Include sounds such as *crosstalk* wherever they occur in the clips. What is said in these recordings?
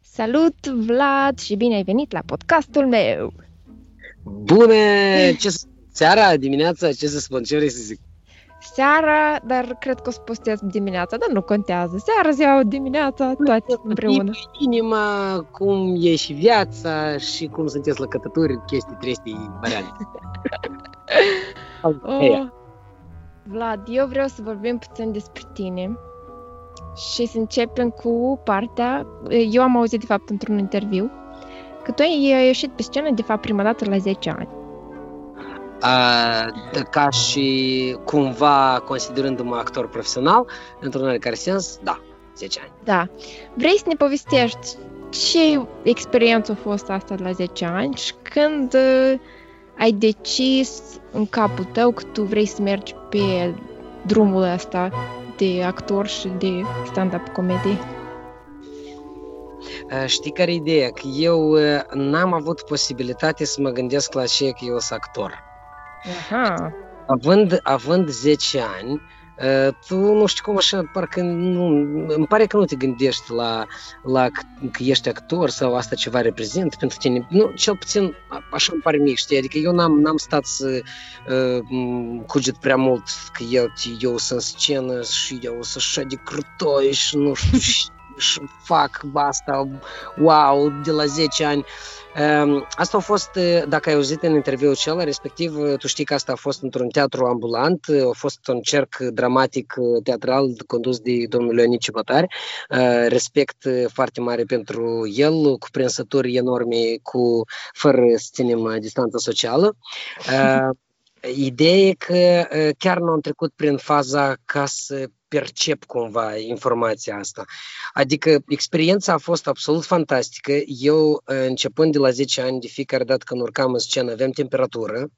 Salut, Vlad, și bine ai venit la podcastul meu! Bună! Ce seara, dimineața, ce să spun, ce vrei să zic? Seara, dar cred că o să postez dimineața, dar nu contează. Seara, ziua, dimineața, toate împreună. Inima, cum e și viața și cum sunteți lăcătături, chestii, trestii, variante. *laughs* oh. Vlad, eu vreau să vorbim puțin despre tine și să începem cu partea, eu am auzit de fapt într-un interviu, că tu ai ieșit pe scenă de fapt prima dată la 10 ani. Uh, ca și cumva considerându-mă actor profesional, într-un oarecare sens, da, 10 ani. Da. Vrei să ne povestești ce experiență a fost asta la 10 ani și când uh, ai decis în capul tău că tu vrei să mergi pe drumul ăsta de actor și de stand-up comedy? Știi care e ideea? Că eu n-am avut posibilitate să mă gândesc la ce că eu sunt actor. Aha. Având, având 10 ani, tu nu știu cum așa, parcă nu, îmi pare că nu te gândești la, la că ești actor sau asta ceva reprezintă pentru tine. Nu, cel puțin așa îmi pare mie, știi, adică eu n-am, n-am stat să uh, cuget prea mult că eu, eu sunt în scenă și eu sunt așa de crutoși și nu știu *laughs* și fac asta, wow, de la 10 ani. Ehm, asta a fost, dacă ai auzit în interviul cel, respectiv, tu știi că asta a fost într-un teatru ambulant, a fost un cerc dramatic teatral condus de domnul Leonid Cibătari, respect foarte mare pentru el, cu prinsături enorme, cu, fără să ținem distanță socială. *laughs* Ideea e că chiar nu am trecut prin faza ca să percep cumva informația asta. Adică experiența a fost absolut fantastică. Eu, începând de la 10 ani, de fiecare dată când urcam în scenă, aveam temperatură, Uh,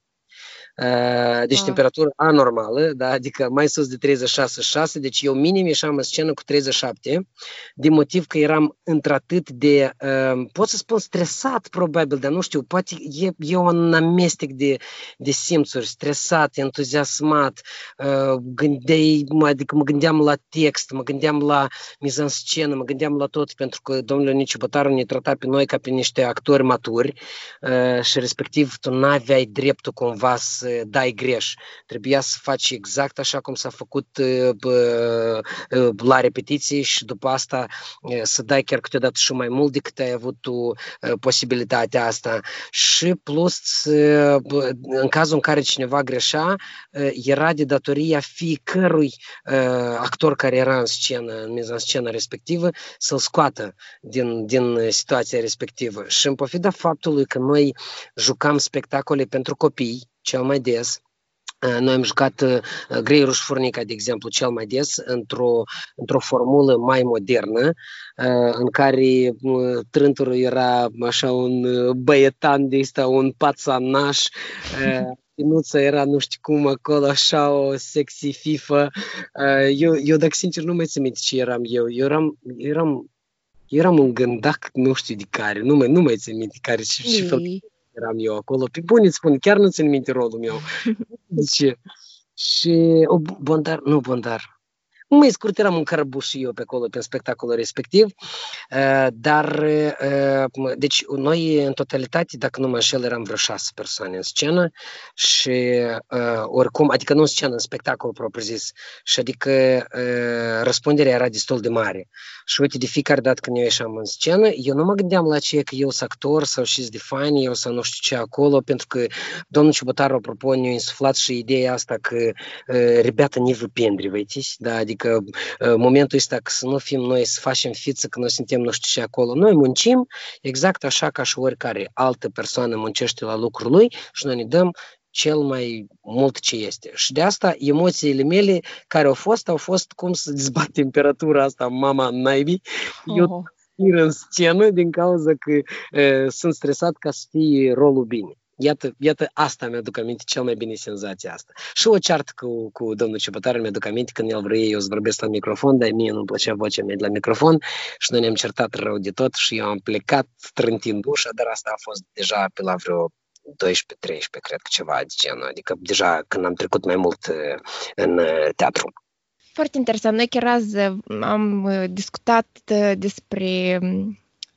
deci ah. temperatură anormală, da? adică mai sus de 36,6, deci eu minim ieșeam în scenă cu 37, din motiv că eram într-atât de, uh, pot să spun stresat probabil, dar nu știu, poate e, e un amestec de, de simțuri, stresat, entuziasmat, uh, gândei, adică mă gândeam la text, mă gândeam la miză în scenă, mă gândeam la tot, pentru că domnul Nici Bătaru ne trata pe noi ca pe niște actori maturi uh, și respectiv tu n-aveai dreptul cumva să dai greș. Trebuia să faci exact așa cum s-a făcut la repetiții și după asta să dai chiar câteodată și mai mult decât ai avut tu posibilitatea asta. Și plus, în cazul în care cineva greșea, era de datoria fiecărui actor care era în scenă, în miza în scenă respectivă, să-l scoată din, din situația respectivă. Și în pofida faptului că noi jucam spectacole pentru copii, cel mai des. Noi am jucat Greierul și Furnica, de exemplu, cel mai des, într-o, într-o formulă mai modernă, în care trânturul era așa un băietan de ăsta, un pațanaș, Tinuța era nu știu cum acolo, așa o sexy fifă. Eu, eu dacă sincer nu mai țin minte ce eram eu. Eu eram, eram, eram un gândac, nu știu de care, nu mai, nu mai țin minte care și, și fel eram eu acolo. Pe bune îți spun, chiar nu țin minte rolul meu. *laughs* Deci, și, o, Bondar, nu Bondar, mai scurt eram un cărbuș și eu pe acolo, pe spectacolul respectiv, uh, dar, uh, deci, noi în totalitate, dacă nu mă înșel, eram vreo șase persoane în scenă și uh, oricum, adică nu în scenă, în spectacol propriu-zis, și adică răspunderea era destul de mare. Și uite, de fiecare dată când eu ieșeam în scenă, eu nu mă gândeam la ce că eu sunt actor sau și de fain, eu sau nu știu ce acolo, pentru că domnul Ciubătaru, apropo, ne-a insuflat și ideea asta că, ребята, не выпендривайтесь, da, adică adică momentul ăsta că să nu fim noi, să facem fiță că noi suntem nu știu ce acolo. Noi muncim exact așa ca și oricare altă persoană muncește la lucrul lui și noi ne dăm cel mai mult ce este. Și de asta emoțiile mele care au fost, au fost cum să dezbat temperatura asta mama naibii. Oh. Eu în scenă din cauza că uh, sunt stresat ca să fie rolul bine. Iată, iată asta mi-aduc aminte cel mai bine senzația asta. Și o ceartă cu, cu domnul Ciubatar mi-aduc aminte când el vrea eu să vorbesc la microfon, dar mie nu-mi plăcea vocea mea de la microfon și noi ne-am certat rău de tot și eu am plecat trântind ușa, dar asta a fost deja pe la vreo 12-13, cred că ceva de genul, adică deja când am trecut mai mult în teatru. Foarte interesant. Noi chiar azi am discutat despre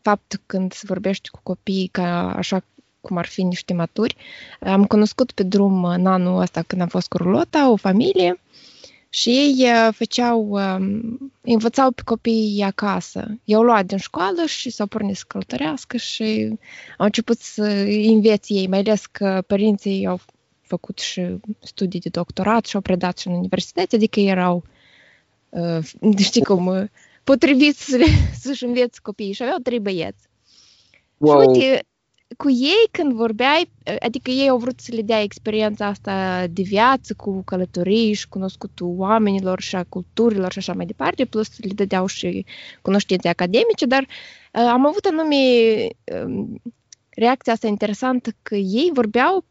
fapt când se vorbește cu copiii ca așa cum ar fi niște maturi. Am cunoscut pe drum în anul ăsta când am fost cu rulota, o familie și ei făceau, învățau pe copiii acasă. Eu luat din școală și s-au pornit să călătorească și au început să înveți ei, mai ales că părinții au făcut și studii de doctorat și au predat și în universitate, adică erau, știi cum, potriviți să să-și înveți copiii și aveau trei băieți. Wow. Și uite, cu ei când vorbeai, adică ei au vrut să le dea experiența asta de viață cu călătoriși și cunoscutul oamenilor și a culturilor și așa mai departe, plus le dădeau și cunoștințe academice, dar uh, am avut anume uh, reacția asta interesantă că ei vorbeau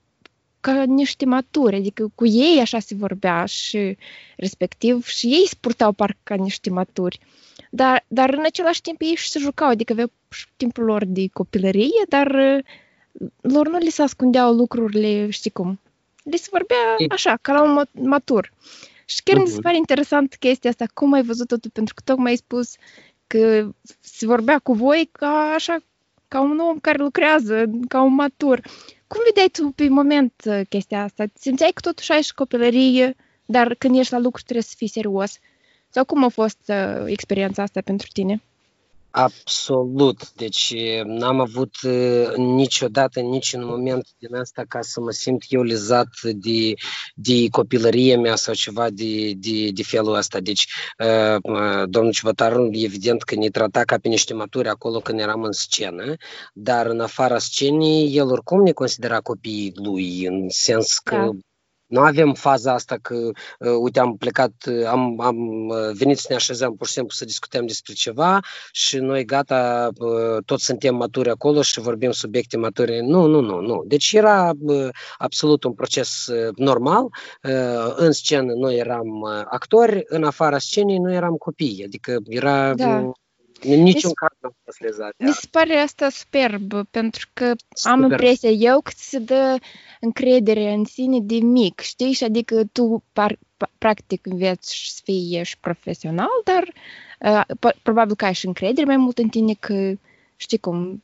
ca niște maturi, adică cu ei așa se vorbea și respectiv și ei spurtau parcă ca niște maturi. Dar, dar în același timp ei și se jucau, adică aveau timpul lor de copilărie, dar uh, lor nu li se ascundeau lucrurile, știi cum. Li se vorbea așa, ca la un matur. Și chiar mi se pare interesant chestia asta, cum ai văzut totul, pentru că tocmai ai spus că se vorbea cu voi ca așa, ca un om care lucrează, ca un matur. Cum vedeai tu pe moment uh, chestia asta? Simțeai că totuși ai și copilărie, dar când ești la lucru trebuie să fii serios? Sau cum a fost uh, experiența asta pentru tine? Absolut. Deci n-am avut uh, niciodată, nici în moment din asta ca să mă simt eu lizat de, de copilărie mea sau ceva de, de, de felul ăsta. Deci uh, domnul Civătaru evident că ne trata ca pe niște maturi acolo când eram în scenă, dar în afara scenii el oricum ne considera copiii lui, în sens că da nu avem faza asta că, uh, uite, am plecat, uh, am, am uh, venit să ne așezăm pur și simplu să discutăm despre ceva și noi gata, uh, toți suntem maturi acolo și vorbim subiecte maturi. Nu, nu, nu, nu. Deci era uh, absolut un proces uh, normal. Uh, în scenă noi eram uh, actori, în afara scenei noi eram copii. Adică era... Da. În niciun caz nu am fost lezat. Mi se pare asta superb, pentru că Super. am impresia eu că se dă încredere în sine de mic, știi? Și adică tu par, practic înveți să fii ești profesional, dar uh, probabil că ai și încredere mai mult în tine că, știi cum,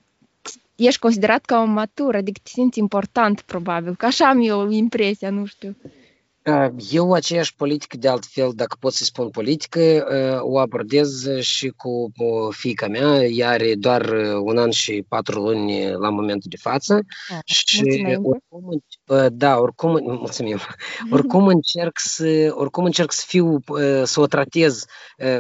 ești considerat ca un matur, adică te simți important, probabil, că așa am eu impresia, nu știu. Eu aceeași politică, de altfel, dacă pot să spun politică, o abordez și cu fiica mea. Ea are doar un an și patru luni la momentul de față. Ah, și oricum, da, oricum, mulțumim. Oricum încerc să, oricum încerc să fiu, să o tratez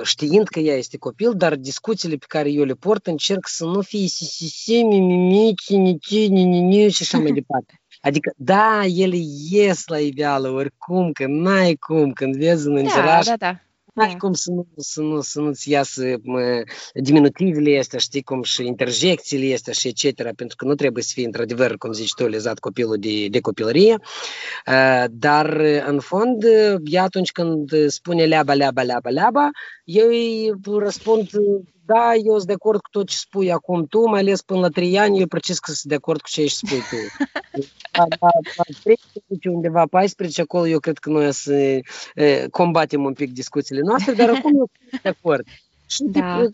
știind că ea este copil, dar discuțiile pe care eu le port încerc să nu fie sisisimi, mimici, nici, nici, și așa mai departe. Adică, da, ele ies la iveală oricum, că n-ai cum, când vezi în îngeraș, da, da, da. N-ai cum să, nu, să, nu, să nu-ți iasă mă, diminutivele astea, știi, cum și interjecțiile astea și etc., pentru că nu trebuie să fie, într-adevăr, cum zici tu, lezat copilul de, de copilărie. Uh, dar, în fond, ea atunci când spune leaba, leaba, leaba, leaba, eu îi răspund da, eu sunt de acord cu tot ce spui acum tu, mai ales până la 3 ani, eu precis că sunt de acord cu ce ești spui tu. *laughs* La, la, la 13, undeva 14, acolo eu cred că noi o să e, combatem un pic discuțiile noastre, dar acum eu sunt de acord. *laughs* Și da.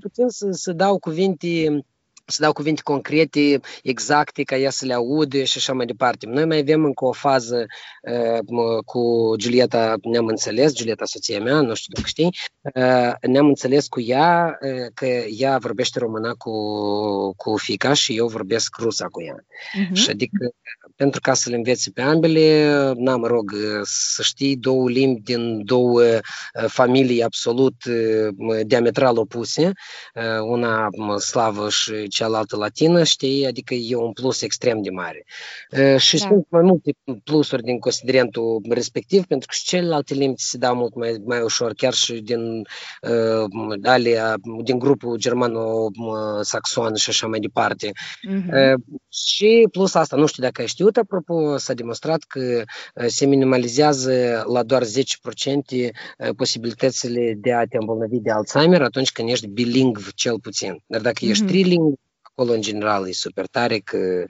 puțin să, să dau cuvinte să dau cuvinte concrete, exacte, ca ea să le aude și așa mai departe. Noi mai avem încă o fază uh, cu Giulieta, ne-am înțeles, Giulieta soția mea, nu știu dacă știi, uh, ne-am înțeles cu ea uh, că ea vorbește română cu, cu fica și eu vorbesc rusa cu ea. Uh-huh. Și adică pentru ca să le învețe pe ambele, na, mă rog, să știi două limbi din două familii absolut diametral opuse, una slavă și cealaltă latină, știi, adică e un plus extrem de mare. Și da. sunt mai multe plusuri din considerentul respectiv, pentru că și celelalte limbi se dau mult mai, mai ușor, chiar și din uh, alea, din grupul germano-saxon și așa mai departe. Uh-huh. Uh, și plus asta, nu știu dacă ai știut, apropo, s-a demonstrat că se minimalizează la doar 10% posibilitățile de a te îmbolnăvi de Alzheimer atunci când ești bilingv cel puțin. Dar dacă ești uh-huh. trilingv, acolo în general e super tare că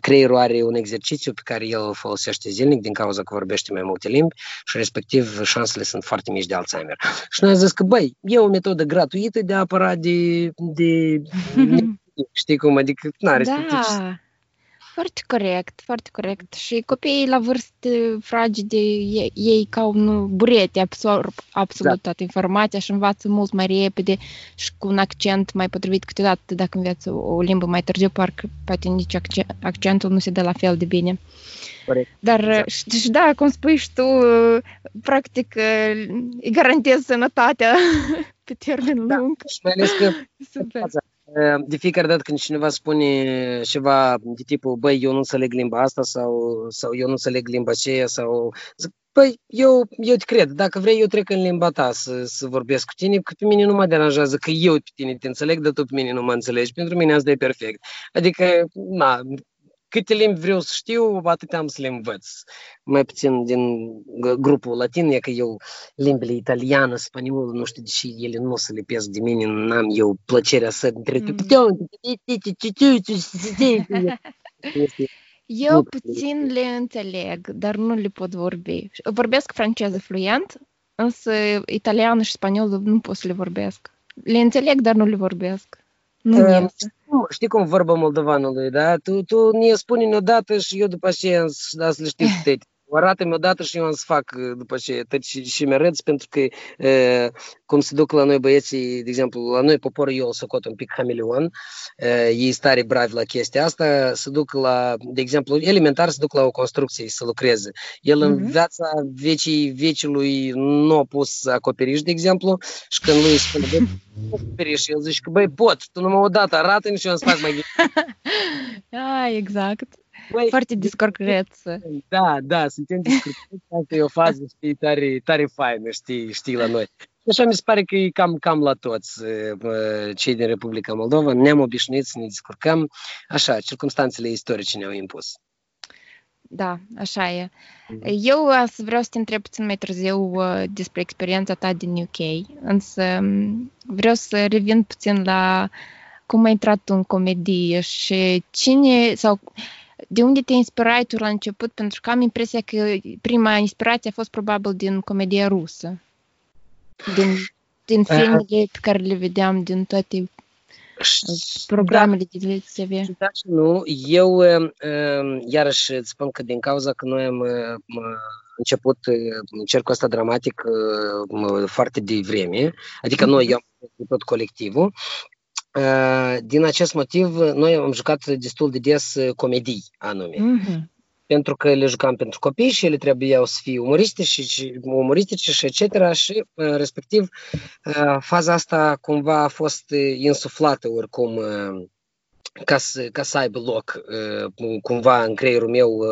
creierul are un exercițiu pe care el îl folosește zilnic din cauza că vorbește mai multe limbi și respectiv șansele sunt foarte mici de Alzheimer. Și noi am zis că, băi, e o metodă gratuită de a apăra de, de *laughs* știi cum, adică, na, respectiv, da. Foarte corect, foarte corect. Și copiii la vârste fragede, ei, ei ca un burete absorb absolut da. toată informația și învață mult mai repede și cu un accent mai potrivit câteodată dacă înveți o, o limbă mai târziu, parcă poate nici accentul nu se dă la fel de bine. Corect. Dar exact. și, și da, cum spui și tu, practic îi garantezi sănătatea *laughs* pe termen da. lung. Și mai ales că Super de fiecare dată când cineva spune ceva de tipul, băi, eu nu înțeleg limba asta sau, sau eu nu înțeleg limba aceea sau zic, Păi, eu, eu te cred. Dacă vrei, eu trec în limba ta să, să vorbesc cu tine, că pe mine nu mă deranjează că eu pe tine te înțeleg, dar tu pe mine nu mă înțelegi. Pentru mine asta e perfect. Adică, na, câte limbi vreau să știu, atât am să le învăț. Mai puțin din grupul latin, e că eu limbile italiană, spaniolă, nu știu de ce ele nu se lipesc de mine, n-am eu plăcerea să Eu puțin le înțeleg, dar nu le pot vorbi. Vorbesc franceză fluent, însă italiană și spaniolă nu pot să le vorbesc. Le înțeleg, dar nu le vorbesc. Nu uh, știi cum vorba moldovanului, da? Tu, tu ne spune odată și eu după aceea să le știu *laughs* arată-mi odată și eu am să fac după ce tot și, și mi arăți pentru că e, cum se duc la noi băieții, de exemplu, la noi poporul eu să cot un pic hameleon, e, ei stare bravi la chestia asta, se duc la, de exemplu, elementar se duc la o construcție să lucreze. El mm-hmm. în mhm. viața vecii veciului nu a pus acoperiș, de exemplu, și când lui spune, bă, acoperiș, el zice că, băi, pot, tu numai odată arată-mi și eu îmi fac mai *laughs* Ah, exact. Băi, Foarte discorcureță. Da, da, suntem discorcureți. Asta e o fază, știi, tare, tare faină, știi, știi, la noi. Așa mi se pare că e cam, cam la toți cei din Republica Moldova. Ne-am obișnuit să ne descurcăm. Așa, circumstanțele istorice ne-au impus. Da, așa e. Mhm. Eu să vreau să te întreb puțin mai târziu despre experiența ta din UK, însă vreau să revin puțin la cum ai intrat în comedie și cine sau de unde te inspirai tu la început? Pentru că am impresia că prima inspirație a fost probabil din comedia rusă. Din, din filmele pe care le vedeam, din toate programele da. de TV. Da și nu. Eu, iarăși, îți spun că din cauza că noi am început cercul ăsta dramatic foarte devreme, adică noi, eu am tot colectivul, din acest motiv, noi am jucat destul de des comedii anume. Mm-hmm. Pentru că le jucam pentru copii și ele trebuiau să fie umoristice și, umoristice și etc. Și respectiv faza asta cumva a fost insuflată oricum ca să, ca să aibă loc cumva în creierul meu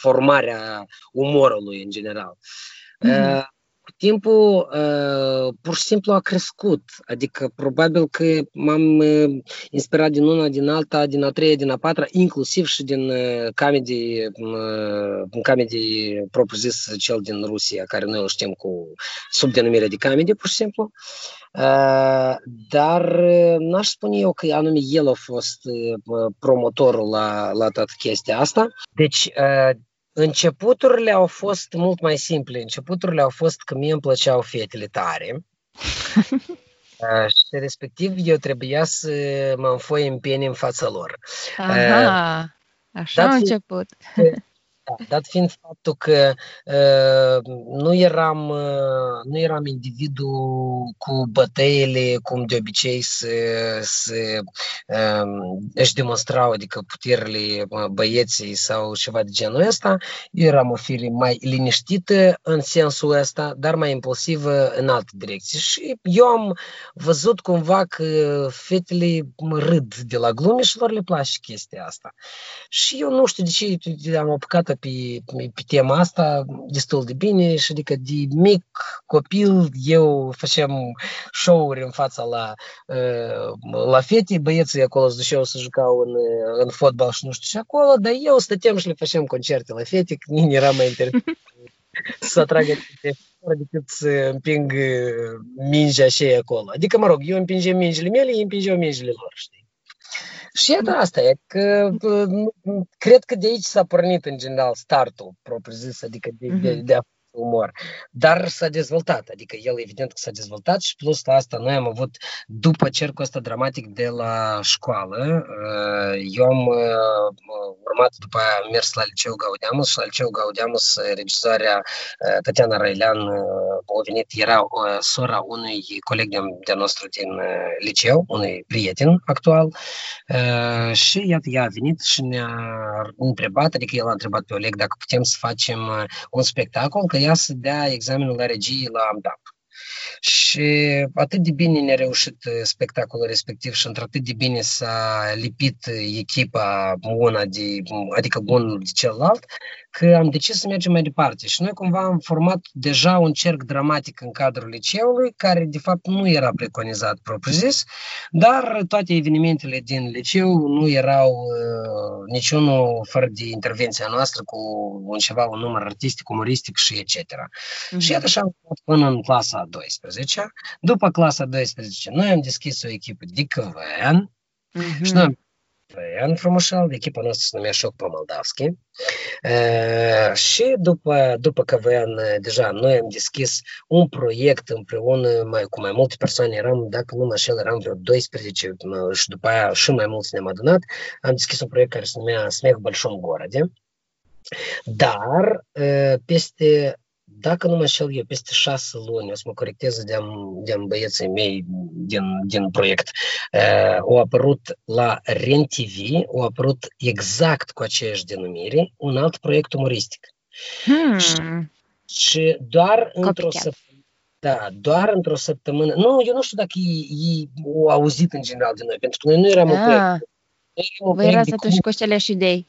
formarea umorului în general. Mm-hmm cu timpul uh, pur și simplu a crescut. Adică probabil că m-am uh, inspirat din una, din alta, din a treia, din a patra, inclusiv și din uh, comedy, uh, comedy propriu-zis cel din Rusia, care noi îl știm cu sub denumire de comedy, pur și simplu. Uh, dar n-aș spune eu că anume el a fost uh, promotorul la, la toată chestia asta. Deci, uh, Începuturile au fost mult mai simple. Începuturile au fost că mie îmi plăceau fetele tare. *laughs* și respectiv eu trebuia să mă înfoi în pieni în fața lor. Aha, așa a început. Da, dat fiind faptul că uh, nu, eram, uh, nu eram individul cu bătăile cum de obicei să, să uh, își demonstrau, adică puterile băieții sau ceva de genul ăsta, eu eram o fire mai liniștită în sensul ăsta, dar mai impulsivă în alte direcții. Și eu am văzut cumva că fetele mă râd de la glume și lor le place chestia asta. Și eu nu știu de ce am apucat pe, pe tema asta destul de bine și adică de mic copil eu făceam show-uri în fața la, la fete, băieții acolo se duceau să jucau în, în fotbal și nu știu ce acolo, dar eu stăteam și le făceam concerte la fete, că mine era mai interesant *laughs* să atragă decât să împing mingea și acolo. Adică, mă rog, eu împingem mingile mele, ei împingeau mingile lor, știi? Și iată asta e, că cred că de aici s-a pornit în general startul propriu-zis, adică de, de, de a umor. Dar s-a dezvoltat, adică el evident că s-a dezvoltat și plus la asta noi am avut, după cercul ăsta dramatic de la școală, eu am urmat după aia am mers la liceu Gaudeamus și la liceu Gaudeamus regizoarea Tatiana Railean a venit, era sora unui coleg de, de nostru din liceu, unui prieten actual și iată, ea a venit și ne-a întrebat, adică el a întrebat pe Oleg dacă putem să facem un spectacol, că ea să dea examenul la regie la AMDAP. Și atât de bine ne-a reușit spectacolul respectiv și într-atât de bine s-a lipit echipa una de, adică bunul de celălalt, că am decis să mergem mai departe. Și noi cumva am format deja un cerc dramatic în cadrul liceului, care de fapt nu era preconizat propriu-zis, dar toate evenimentele din liceu nu erau uh, niciunul fără de intervenția noastră cu un ceva, un număr artistic, umoristic și etc. Mm-hmm. Și iată așa am fost până în clasa a 12 După clasa a 12 noi am deschis o echipă de KVN mm-hmm. și noi am Ian Frumușal, echipa noastră se numea Șoc Moldavski. E, și după, după KVN, deja noi am deschis un proiect împreună mai, cu mai multe persoane, eram, dacă nu mă înșel, eram vreo 12 și după aia și mai mulți ne-am adunat, am deschis un proiect care se numea Smeh Большом Goroде. Dar peste dacă nu mă înșel eu, peste șase luni, o să mă corectez de de băieții mei din, din proiect, uh, au apărut la RenTV, au apărut exact cu aceeași denumire, un alt proiect umoristic. Hmm. Și, și doar într-o săptămână da, doar într-o săptămână. Nu, eu nu știu dacă ei, ei au auzit în general de noi, pentru că noi nu eram ah. un proiect. Voi erați atunci cu aceleași șidei.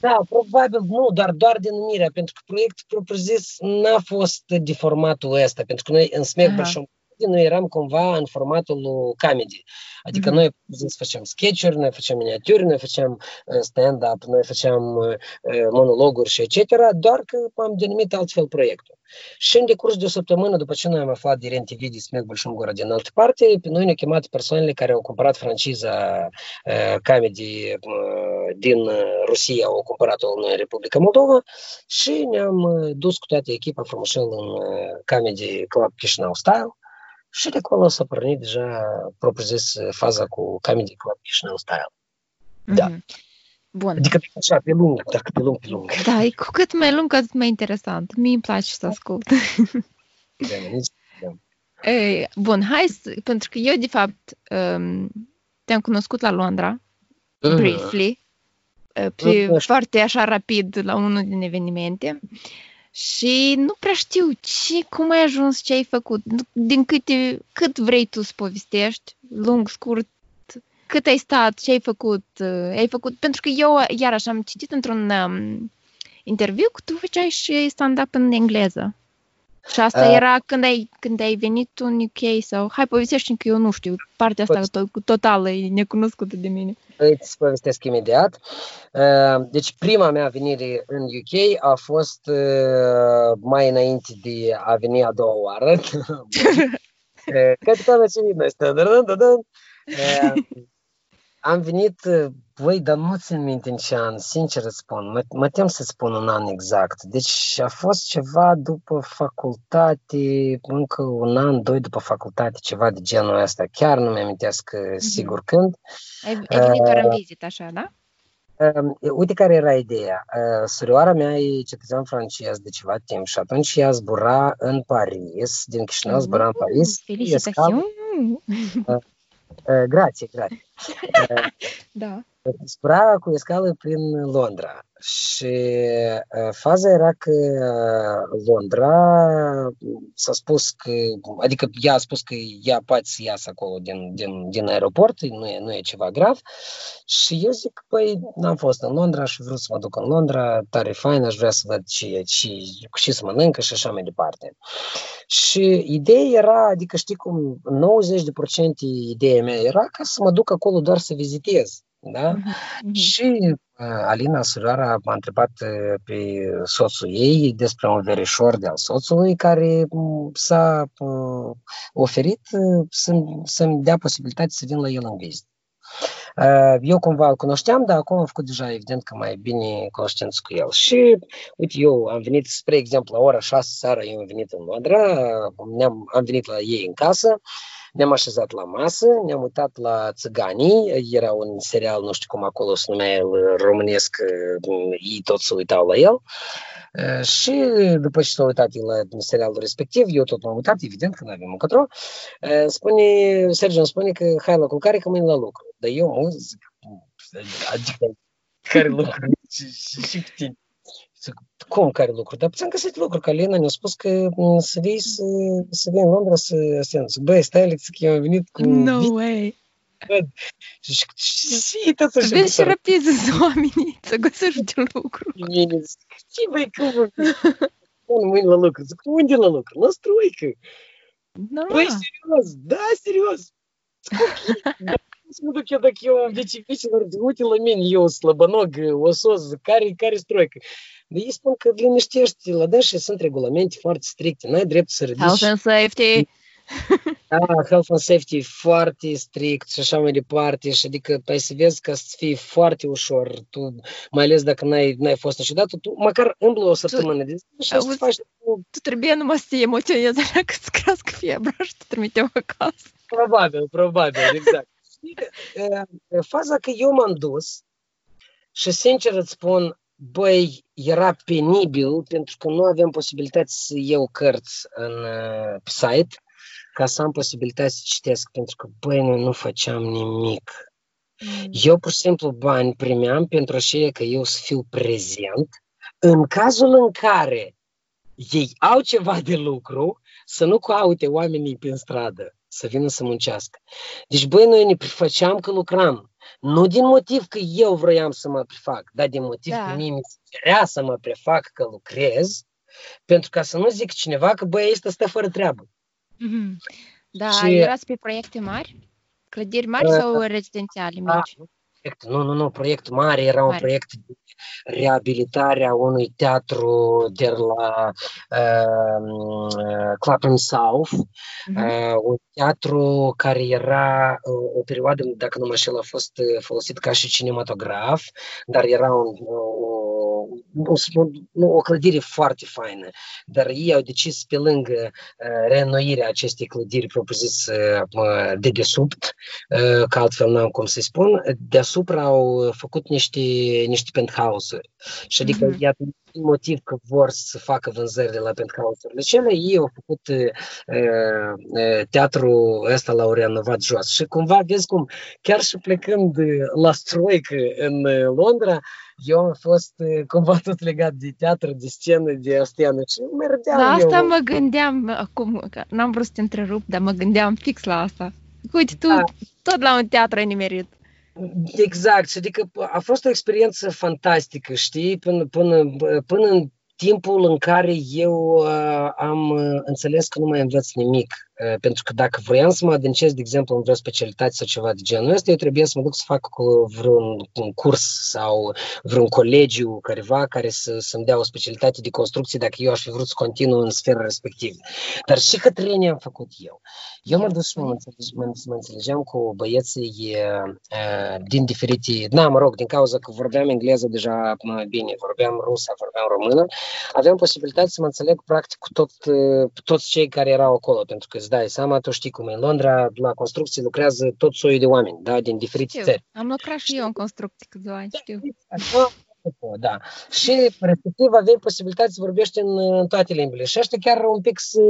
Da, probabil nu, dar doar denumirea, pentru că proiectul propriu-zis n-a fost de formatul ăsta, pentru că noi în Smec Bărșom noi eram cumva în formatul lui comedy. Adică mm-hmm. noi făceam sketch-uri, noi făceam miniaturi, noi făceam uh, stand-up, noi făceam uh, uh, monologuri și etc., doar că am denumit altfel proiectul. Și în decurs de o săptămână, după ce noi am aflat de RenTV de Smeg Bulșungura din altă parte, pe noi ne-au chemat persoanele care au cumpărat franciza uh, Comedy uh, din Rusia, au cumpărat-o în Republica Moldova și ne-am dus cu toată echipa frumușel în uh, Comedy Club Chișinău Style și de acolo s-a pornit deja, propriu-zis, faza cu Comedy Club Chișinău Style. Da. Mm-hmm. Bun. Adică așa, pe lung, dacă pe lung, pe lung. Da, e cu cât mai lung, atât mai interesant. Mie îmi place să ascult. Da. *laughs* Ei, bun, hai să, pentru că eu, de fapt, um, te-am cunoscut la Londra, uh. briefly, uh, pe, uh, foarte așa rapid la unul din evenimente și nu prea știu ce, cum ai ajuns, ce ai făcut, din câte, cât vrei tu să povestești, lung, scurt, cât ai stat, ce ai făcut, uh, ai făcut, pentru că eu, iarăși, am citit într-un um, interviu că tu făceai și stand-up în engleză. Și asta uh, era când ai, când ai venit în UK sau... Hai, povestește că eu nu știu. Partea asta tot, totală e necunoscută de mine. Îți povestesc imediat. Uh, deci prima mea venire în UK a fost uh, mai înainte de a veni a doua oară. Cred că am venit am venit, voi, dar nu țin minte în ce an, sincer îți spun, mă, mă tem să spun un an exact. Deci a fost ceva după facultate, încă un an, doi după facultate, ceva de genul ăsta. Chiar nu mi-amintesc mm-hmm. sigur când. Ai, ai venit doar în vizită, așa, da? Uh, uite care era ideea. Uh, surioara mea e cetățean francez de ceva timp și atunci ea zbura în Paris, din Chișinău zbura în Paris. Felicitațiuni! Grație, grație. da. Spra cu escală prin Londra. Și faza era că Londra s-a spus că, adică ea a spus că ea poate să iasă acolo din, din, din aeroport, nu e, nu e ceva grav. Și eu zic, păi, n-am fost în Londra și vreau să mă duc în Londra, tare fain, aș vrea să văd ce, ce, ce să mănâncă și așa mai departe. Și ideea era, adică știi cum, 90% ideea mea era ca să mă duc acolo doar să vizitez. Da? Mm-hmm. Și Alina Surioara m-a întrebat pe soțul ei despre un verișor de al soțului care s-a oferit să, să-mi dea posibilitatea să vin la el în vizită. Eu cumva îl cunoșteam, dar acum am făcut deja evident că mai bine cunoștință cu el. Și uite, eu am venit, spre exemplu, la ora 6 seara, eu am venit în Londra, am am venit la ei în casă, ne-am așezat la masă, ne-am uitat la Țiganii, era un serial, nu știu cum acolo se numea el, românesc, ei tot se uitau la el. Și după ce s-a uitat el la serialul respectiv, eu tot m-am uitat, evident, că nu avem încotro, spune, Sergiu îmi spune că hai la culcare, că mâine la lucru. Dar eu mă zic, adică care lucru și, și, și cu tine. Zic, cum care lucru? Dar ți-am găsit lucru, că Lena ne-a spus că să vii, să, să vii în Londra să să băi, stai, Alex, că eu am venit cu... No way! Și, tot așa. Vezi și rapid oamenii să găsești lucru. Mine zic, ce băi, cum Pun mâine la lucru. Zic, unde la lucru? La stroică. Băi, serios, da, serios. Să mă duc eu dacă eu am vecii-vicilor, uite la mine, eu slăbănog, osos, care, care stroică. Dar ei spun că liniștești la dânsă sunt regulamente foarte stricte, n-ai drept să ridici... Health and safety. Da, health and safety foarte strict și așa mai departe și adică pe să vezi că să fie foarte ușor, tu, mai ales dacă n-ai, n-ai fost niciodată, tu măcar îmblu o săptămână de zi și să faci... Tu trebuie numai să te emoționezi alea că îți crească febra și te trimitem acasă. Probabil, probabil, exact. Faza că eu m-am dus și sincer îți spun, băi, era penibil pentru că nu aveam posibilitate să iau cărți în pe site ca să am posibilitatea să citesc, pentru că, băi, noi nu făceam nimic. Mm. Eu, pur și simplu, bani primeam pentru așa că eu să fiu prezent în cazul în care ei au ceva de lucru, să nu caute oamenii prin stradă, să vină să muncească. Deci, băi, noi ne prefăceam că lucram. Nu din motiv că eu vroiam să mă prefac, dar din motiv da. că mie mi se cerea să mă prefac că lucrez, pentru ca să nu zic cineva că, băi, ăsta stă fără treabă. Mm-hmm. Da, și... erați pe proiecte mari? Clădiri mari uh, sau rezidențiale mici? Da, nu, nu, nu, proiect mare, era mare. un proiect de reabilitare a unui teatru de la uh, Clapham South, uh-huh. uh, un teatru care era uh, o perioadă, dacă nu mă știu, a fost folosit ca și cinematograf, dar era un, o, o clădire foarte faină, dar ei au decis pe lângă uh, reînnoirea acestei clădiri propriu-zis uh, de desubt, uh, că altfel n-am cum să spun, deasupra au făcut niște, niște penthouse-uri. Și adică, mm-hmm. iată, motiv că vor să facă vânzările la penthouse-urile cele, ei au făcut uh, uh, teatrul ăsta l-au renovat jos. Și cumva vezi cum, chiar și plecând la stroică în Londra, eu am fost cumva tot legat de teatru, de scenă, de scenă și mergeam La asta eu. mă gândeam acum, că n-am vrut să te întrerup, dar mă gândeam fix la asta. Uite, tu da. tot la un teatru ai nimerit. Exact, și adică a fost o experiență fantastică, știi, până, până, până în timpul în care eu uh, am uh, înțeles că nu mai învăț nimic pentru că dacă vroiam să mă adâncesc, de exemplu, în vreo specialitate sau ceva de genul ăsta, eu trebuie să mă duc să fac vreun un curs sau vreun colegiu careva care să, să-mi dea o specialitate de construcție dacă eu aș fi vrut să continu în sfera respectivă. Dar și că training am făcut eu. Eu mă duc și mă, mă, mă înțelegeam cu băieții uh, din diferite, na, mă rog, din cauza că vorbeam engleză deja bine, vorbeam rusă, vorbeam română, aveam posibilitatea să mă înțeleg practic cu tot, uh, toți cei care erau acolo, pentru că îți dai seama, tu știi cum e. În Londra, la construcții lucrează tot soiul de oameni, da, din diferite știu. țări. Am lucrat și eu în construcții câțiva ani, știu. Da. Și respectiv aveai posibilitatea să vorbești în, în toate limbile. Și ăștia chiar un pic să,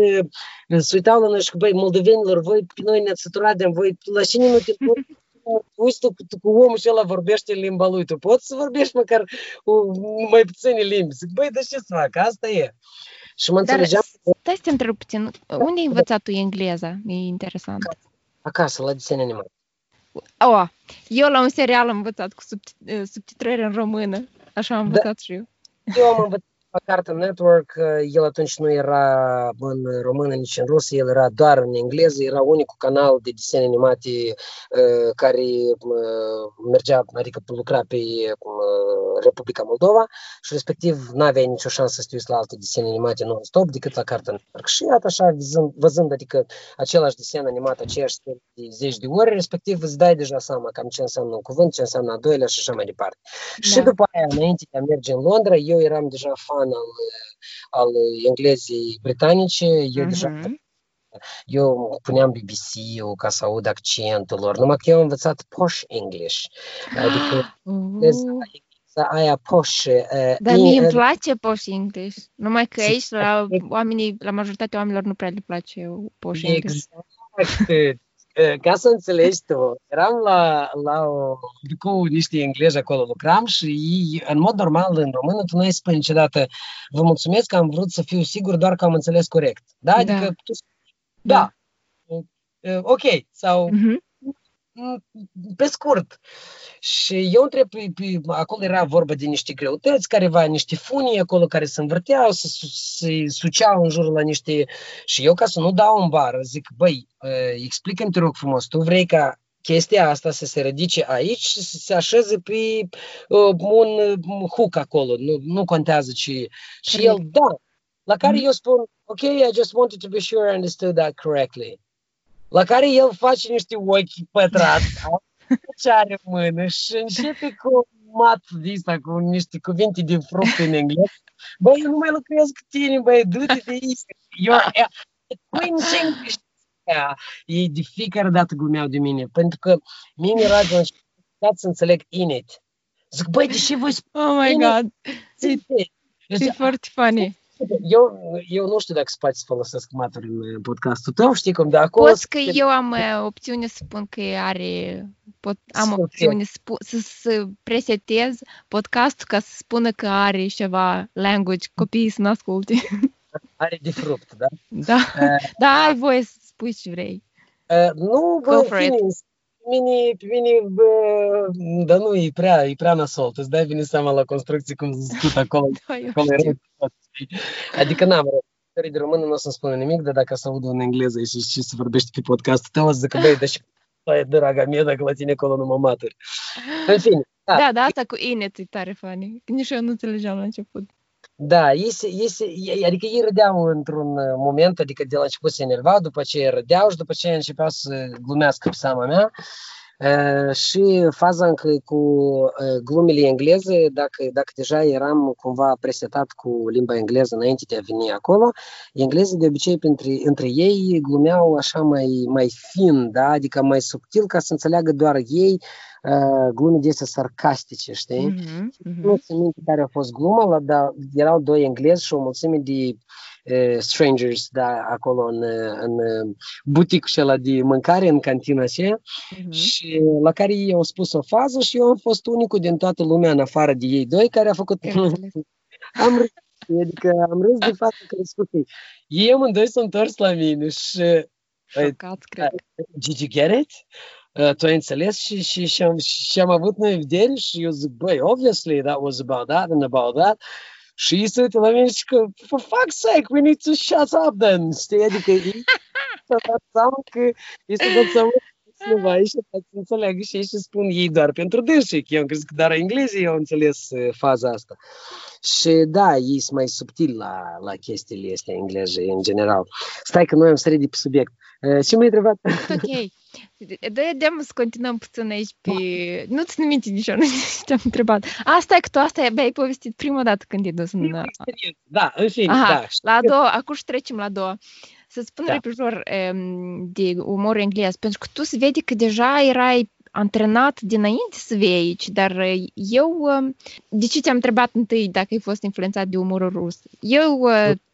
să uitau la noi și că, băi, moldovenilor, voi pe noi ne-ați săturat de voi, la cine nu te *laughs* uiți tu, tu cu omul și ăla vorbește în limba lui, tu poți să vorbești măcar mai puține limbi. Zic, băi, dar ce să fac, asta e. Și mă înțelegeam... stai să te întreb puțin. Unde ai învățat tu engleza? E interesant. Acasă, la desene animate. Oh, eu la un serial am învățat cu subtitrări în română. Așa am învățat da. și eu. Eu am învățat la Cartoon Network, el atunci nu era în română, nici în rusă, el era doar în engleză, era unicul canal de desene animate uh, care uh, mergea, adică lucra pe uh, Republica Moldova și respectiv n-aveai nicio șansă să te uiți la alte desene animate non-stop decât la Cartoon Network. Și iată așa, văzând, văzând adică același desen animat, aceeași de zeci de ori, respectiv îți dai deja seama cam ce înseamnă un cuvânt, ce înseamnă a doilea și așa mai departe. Da. Și după aia, înainte de a merge în Londra, eu eram deja fan al, al englezii britanice, eu uh-huh. deja eu puneam BBC-ul ca să aud accentul lor, numai că eu am învățat posh English. Adică uh. aia posh. Uh, Dar mie îmi place posh English. Numai că aici la oamenii, la majoritatea oamenilor nu prea le place posh English. Exact. Ca să înțelegi tu, eram la, la o, cu niște englezi acolo lucram și în mod normal în română tu nu ai spune niciodată vă mulțumesc că am vrut să fiu sigur doar că am înțeles corect. Da? Adică da. tu da. da. Ok. Sau uh-huh. Pe scurt. Și eu întreb, acolo era vorba de niște greutăți, careva niște funii acolo care se învârteau, se, se suceau în jurul la niște... Și eu, ca să nu dau în bară, zic, băi, explică-mi, te rog frumos, tu vrei ca chestia asta să se ridice aici și să se așeze pe uh, un hook acolo, nu, nu contează ce... Și el, da, la care eu spun, ok, I just wanted to be sure I understood that correctly. La care el face niște ochi pătrați, *laughs* ce are în mână și începe cu mat vista, cu niște cuvinte de fruct în engleză. Băi, eu nu mai lucrez cu tine, băi, du-te de aici. Eu, Queen English. E de fiecare dată glumeau de mine, pentru că mie mi-era de să înțeleg in it. Zic, băi, de ce voi spune Oh my God! E foarte funny. Eu, eu nu știu dacă se poate să folosesc maturi în podcastul tău, știi cum, de acolo... Poți că eu am uh, opțiune să spun că are... Pot, am Super. opțiune să, să, să presetez podcastul ca să spună că are ceva language, copiii să nu asculte. *laughs* Are de fruct, da? Da, uh, *laughs* da, ai voie să spui ce vrei. Uh, nu, bă, fine, mine, pe mine, bă, dar nu, e prea, e prea nasol. Îți dai bine seama la construcții cum discut acolo. *laughs* da, acolo era Adică n-am rău. de română nu o să-mi spună nimic, dar dacă să aud în engleză și, și să vorbești pe podcastul tău, o să zic că, băi, deși *laughs* e draga mea, dacă la tine acolo nu mă maturi. În fine. Da, da, da asta cu inet e tare funny. Nici eu nu înțelegeam la început. Da, ei se, ei se, adică ei râdeau într-un moment, adică de la început se enervau, după ce râdeau și după ce începeau să glumească pe seama mea și faza încă cu glumele engleze, dacă, dacă deja eram cumva presetat cu limba engleză înainte de a veni acolo, englezii de obicei între, între ei glumeau așa mai, mai fin, da? adică mai subtil ca să înțeleagă doar ei glume de astea sarcastice, știi? Mm-hmm, mm-hmm. Nu țin minte care a fost gluma, dar erau doi englezi și o mulțime de uh, strangers da, acolo în, în buticul ăla de mâncare, în cantina aceea, mm-hmm. și la care ei au spus o fază și eu am fost unicul din toată lumea, în afară de ei doi, care a făcut... *laughs* am râs, adică am râs de faptul că spus ei amândoi s-au întors la mine și... Șocat, cred. Did you get it? Uh, tu ai înțeles și, și, și, am, și am avut noi vedere și eu zic, băi, obviously that was about that and about that. Și ei se uită la mine și că, for fuck's sake, we need to shut up then, știi? Adică ei s-a dat seama că ei s-a dat seama cineva aici și să înțeleagă și ei și spun ei doar pentru dânsii, că eu am crezut că doar englezii au înțeles uh, faza asta. Și da, ei sunt mai subtili la, la chestiile astea engleze în general. Stai că noi am sărit de pe subiect. Ce m-ai întrebat? Ok. Da, dăm să continuăm puțin aici pe... Nu ți minte nici eu, nu te-am întrebat. Asta e că tu asta ai povestit prima dată când e dus în... Da, în fine, Aha, da. La a doua, acum și trecem la a doua. Să spun da. repejor de umor englez, pentru că tu se vede că deja erai antrenat dinainte să vii aici, dar eu, de ce te-am întrebat întâi dacă ai fost influențat de umorul rus? Eu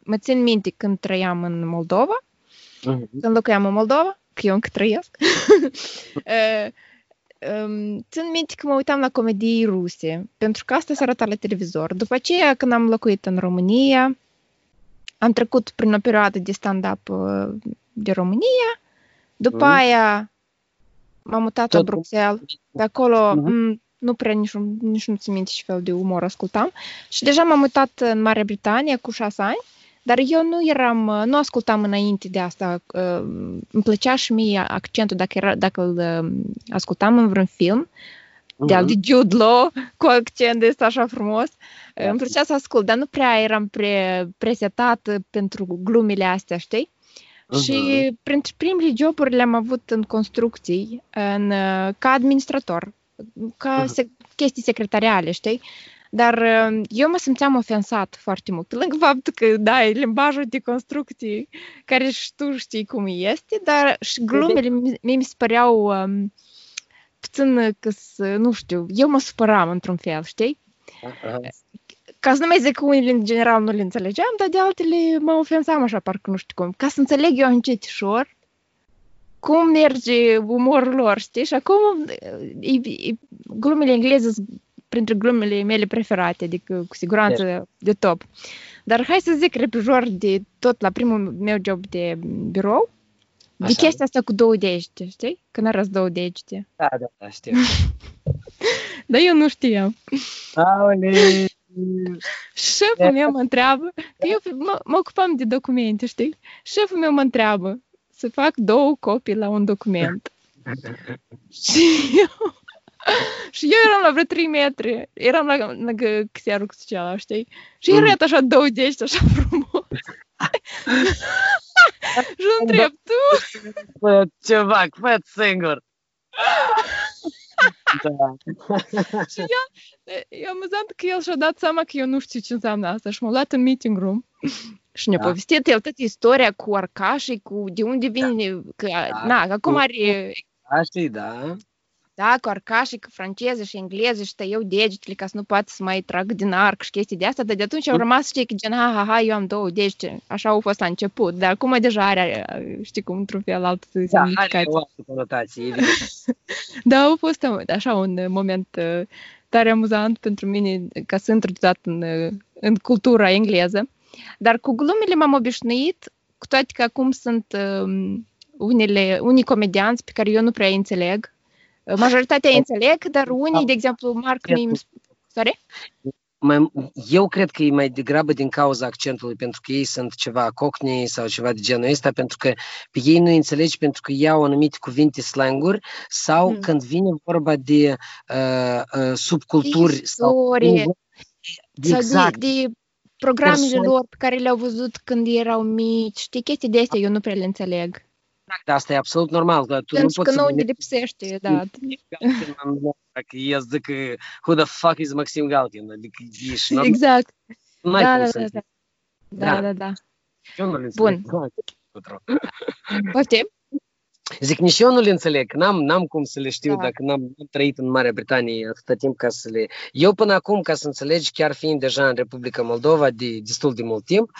mă țin minte când trăiam în Moldova, uh-huh. când locuiam în Moldova, că eu încă trăiesc, *laughs* uh, um, țin minte că mă uitam la comedii ruse, pentru că asta se arăta la televizor. După aceea, când am locuit în România, am trecut prin o perioadă de stand-up uh, de România, după uh-huh. aia m-am mutat Tot. la Bruxelles, de acolo uh-huh. nu prea nici, nici nu țin minte ce fel de umor ascultam și deja m-am mutat în Marea Britanie cu șase ani dar eu nu eram, nu ascultam înainte de asta. Îmi plăcea și mie accentul dacă, era, dacă îl ascultam în vreun film. De al de Jude Law, cu accent de așa frumos. Da. Îmi plăcea să ascult, dar nu prea eram pre, presetat pentru glumile astea, știi? Uh-huh. Și printre primele joburi le-am avut în construcții, în, ca administrator, ca uh-huh. se, chestii secretariale, știi? Dar eu mă simțeam ofensat foarte mult. Pe lângă faptul că, da, e limbajul de construcții care și tu știi cum este, dar și glumele mie mi se păreau um, puțin că, nu știu, eu mă supăram într-un fel, știi? Uh-huh. Ca să nu mai zic că unele în general nu le înțelegeam, dar de altele mă ofensam așa, parcă nu știu cum. Ca să înțeleg eu încetișor cum merge umorul lor, știi? Și acum e, e, glumele engleze sunt printre glumele mele preferate, adică cu siguranță de, de top. Dar hai să zic repejor de tot la primul meu job de birou, Așa. de chestia asta cu două degete, știi? Când arăți două degete. Da, da, da, știu. *laughs* Dar eu nu știam. Aole! Șeful meu mă întreabă, că eu mă, mă ocupam de documente, știi? Șeful meu mă întreabă să fac două copii la un document. *laughs* și eu... și eu eram la vreo 3 metri, eram la, lângă xiarul cu ceala, știi? Și el era așa 20, așa frumos. *laughs* și îl întreb, tu? Ceva, fă singur. *laughs* Da. și eu, e amuzant că el și-a dat seama că eu nu știu ce înseamnă asta și m-a luat în meeting room și ne-a da. povestit el toată istoria cu arcașii, cu de unde vine, da. că, da. na, că acum are... Arcașii, da da, cu arcașii, cu franceză și engleză și tăiau degetele ca să nu poată să mai trag din arc și chestii de asta, dar de atunci au rămas, știi, că gen, ha, ha, ha, eu am două degete, așa au fost la început, dar acum deja are, știi cum, într-un fel altă da, are o altă conotație, *laughs* Da, a fost așa un moment uh, tare amuzant pentru mine ca să intru în, uh, în cultura engleză, dar cu glumele m-am obișnuit, cu toate că acum sunt um, unele, unii comedianți pe care eu nu prea înțeleg, Majoritatea înțeleg, dar unii, de exemplu, Marc mi Sorry? eu cred că e mai degrabă din cauza accentului, pentru că ei sunt ceva cockney sau ceva de genul ăsta, pentru că pe ei nu înțelegi pentru că iau anumite cuvinte slanguri sau hmm. când vine vorba de uh, uh, subculturi Istorie. sau exact. de, de programele Persoane. lor pe care le-au văzut când erau mici, știi, chestii de astea eu nu prea le înțeleg. Exact, asta e absolut normal. Că tu Pentru nu că nu ne lipsește, da. *laughs* Dacă eu zic că who the fuck is Maxim Galkin? Adică ești Exact. Da, da, da, da. Da, da, da. Bun. Poftim? Zic, nici eu nu le înțeleg, n-am, n-am cum să le știu da. dacă n-am, n-am trăit în Marea Britanie atâta timp ca să le... Eu până acum, ca să înțelegi, chiar fiind deja în Republica Moldova de destul de mult timp,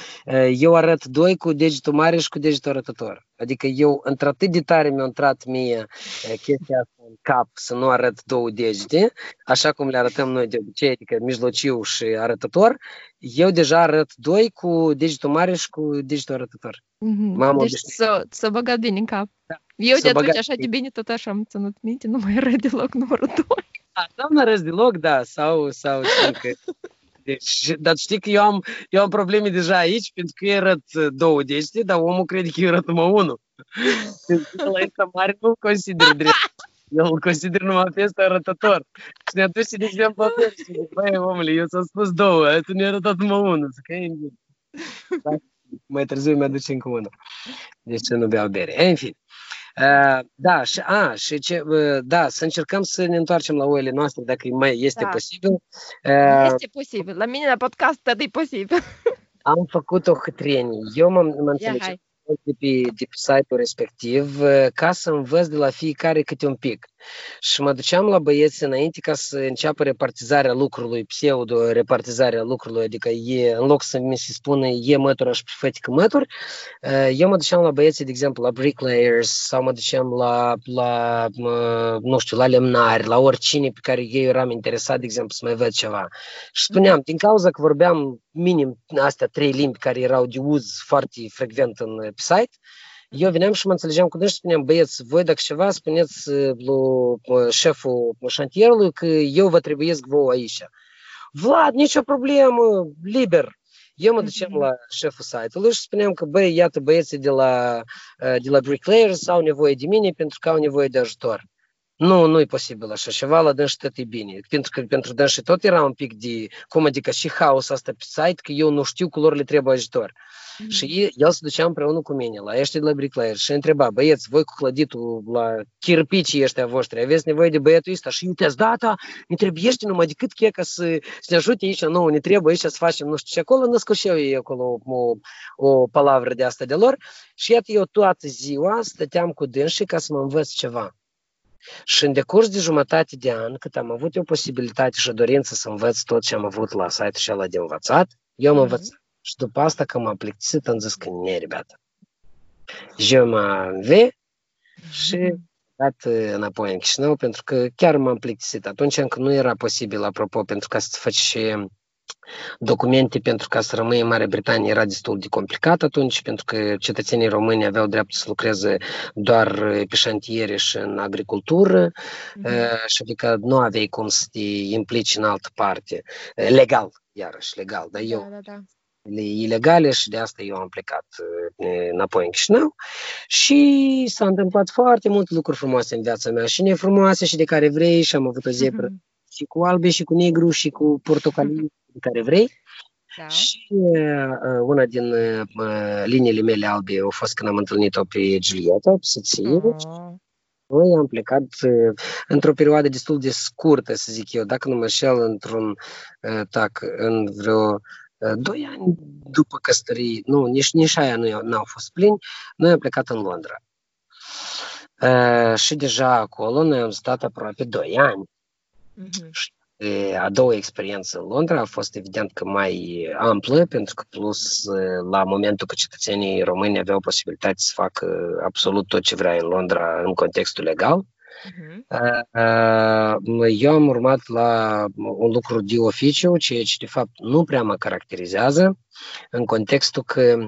eu arăt doi cu degetul mare și cu degetul arătător. Adică eu, într-atât de tare mi-a intrat mie chestia asta în cap să nu arăt două degete, așa cum le arătăm noi de obicei, adică mijlociu și arătător, eu deja arăt doi cu degetul mare și cu degetul arătător. Mm-hmm. deci să, să băgat bine în cap. Da. Eu de atunci așa de bine tot așa am ținut minte, nu mai arăt deloc numărul 2. Da, nu arăt deloc, da, sau, sau că *laughs* deci, dar știi că eu am, eu am probleme deja aici, pentru că eu arăt două degete, dar omul crede că eu arăt numai unul. *laughs* la ăsta mare nu consider drept. Eu îl consider numai pe ăsta arătător. Și ne aduce de exemplu pe și zic, băi, omule, eu ți-am spus două, tu ne-ai arătat numai unul. Zic, e, da, mai târziu mi-aduce încă unul. Deci ce nu beau bere. În fine. Uh, da, și, a, și ce, uh, da, să încercăm să ne întoarcem la oile noastre, dacă mai este da. posibil. Uh, este posibil. La mine la podcast tot e posibil. *laughs* am făcut o hâtrenie. Eu m-am, m-am de pe, de pe site-ul respectiv ca să învăț de la fiecare câte un pic. Și mă duceam la băieți înainte ca să înceapă repartizarea lucrului, pseudo-repartizarea lucrului, adică e, în loc să mi se spună e mătură și fătică mături, eu mă duceam la băieții, de exemplu, la bricklayers sau mă duceam la, la nu știu, la lemnari, la oricine pe care eu eram interesat, de exemplu, să mai văd ceva. Și spuneam, din cauza că vorbeam minim astea trei limbi care erau de uz foarte frecvent în site, eu veneam și mă înțelegeam cu dânsul și spuneam, băieți, voi dacă ceva spuneți lui șeful șantierului că eu vă trebuiesc vouă aici. Vlad, nicio problemă, liber. Eu mă duceam la șeful site-ului și spuneam că, băi, iată, băieții de la, de la Bricklayers au nevoie de mine pentru că au nevoie de ajutor. Nu, nu e posibil așa ceva, la dânsi tot e bine. Pentru că pentru dânsi tot era un pic de, cum adică și haos asta pe site, că eu nu știu cu lor le trebuie ajutor. Mm. Și el se ducea împreună cu mine la ăștia de la bricklayer și întreba, băieți, voi cu clăditul la chirpicii ăștia voștri, aveți nevoie de băietul ăsta? Și uite, da, da, ne trebuie numai decât che ca să, să ne ajute aici, nu, ne trebuie aici să facem, nu știu ce, acolo născoșeau ei acolo o, o palavră de asta de lor și iată eu toată ziua stăteam cu dânsii ca să mă învăț ceva. Și în decurs de jumătate de an, cât am avut eu posibilitate și dorință să învăț tot ce am avut la site și ăla de învățat, eu am învățat. Și după asta, că m-am plictisit, am zis că ne, ребята. Eu mă ve și dat înapoi în Chișinău, pentru că chiar m-am plictisit. Atunci încă nu era posibil, apropo, pentru ca să faci și documente pentru ca să rămâi în Marea Britanie era destul de complicat atunci, pentru că cetățenii români aveau dreptul să lucreze doar pe șantiere și în agricultură mm-hmm. și adică nu aveai cum să te implici în altă parte. Legal, iarăși, legal. Dar eu da, da, da ilegale și de asta eu am plecat înapoi în Chișinău și s-a întâmplat foarte multe lucruri frumoase în viața mea și nefrumoase și de care vrei și am avut o zebră mm-hmm. și cu albe și cu negru și cu portocaliu *laughs* de care vrei. Da. Și uh, una din uh, liniile mele albe a fost când am întâlnit-o pe Giulietta, pe soție. Oh. Noi am plecat uh, într-o perioadă destul de scurtă, să zic eu, dacă nu mă șel, într-un uh, tac, în vreo doi ani după căsătorie, nu, nici, nici aia nu au fost plini, noi am plecat în Londra. Uh, și deja acolo noi am stat aproape doi ani. Uh-huh. Și a doua experiență în Londra a fost evident că mai amplă, pentru că plus la momentul că cetățenii români aveau posibilitatea să facă absolut tot ce vrea în Londra în contextul legal. Uh-huh. Eu am urmat la un lucru de oficiu, ceea ce de fapt nu prea mă caracterizează, în contextul că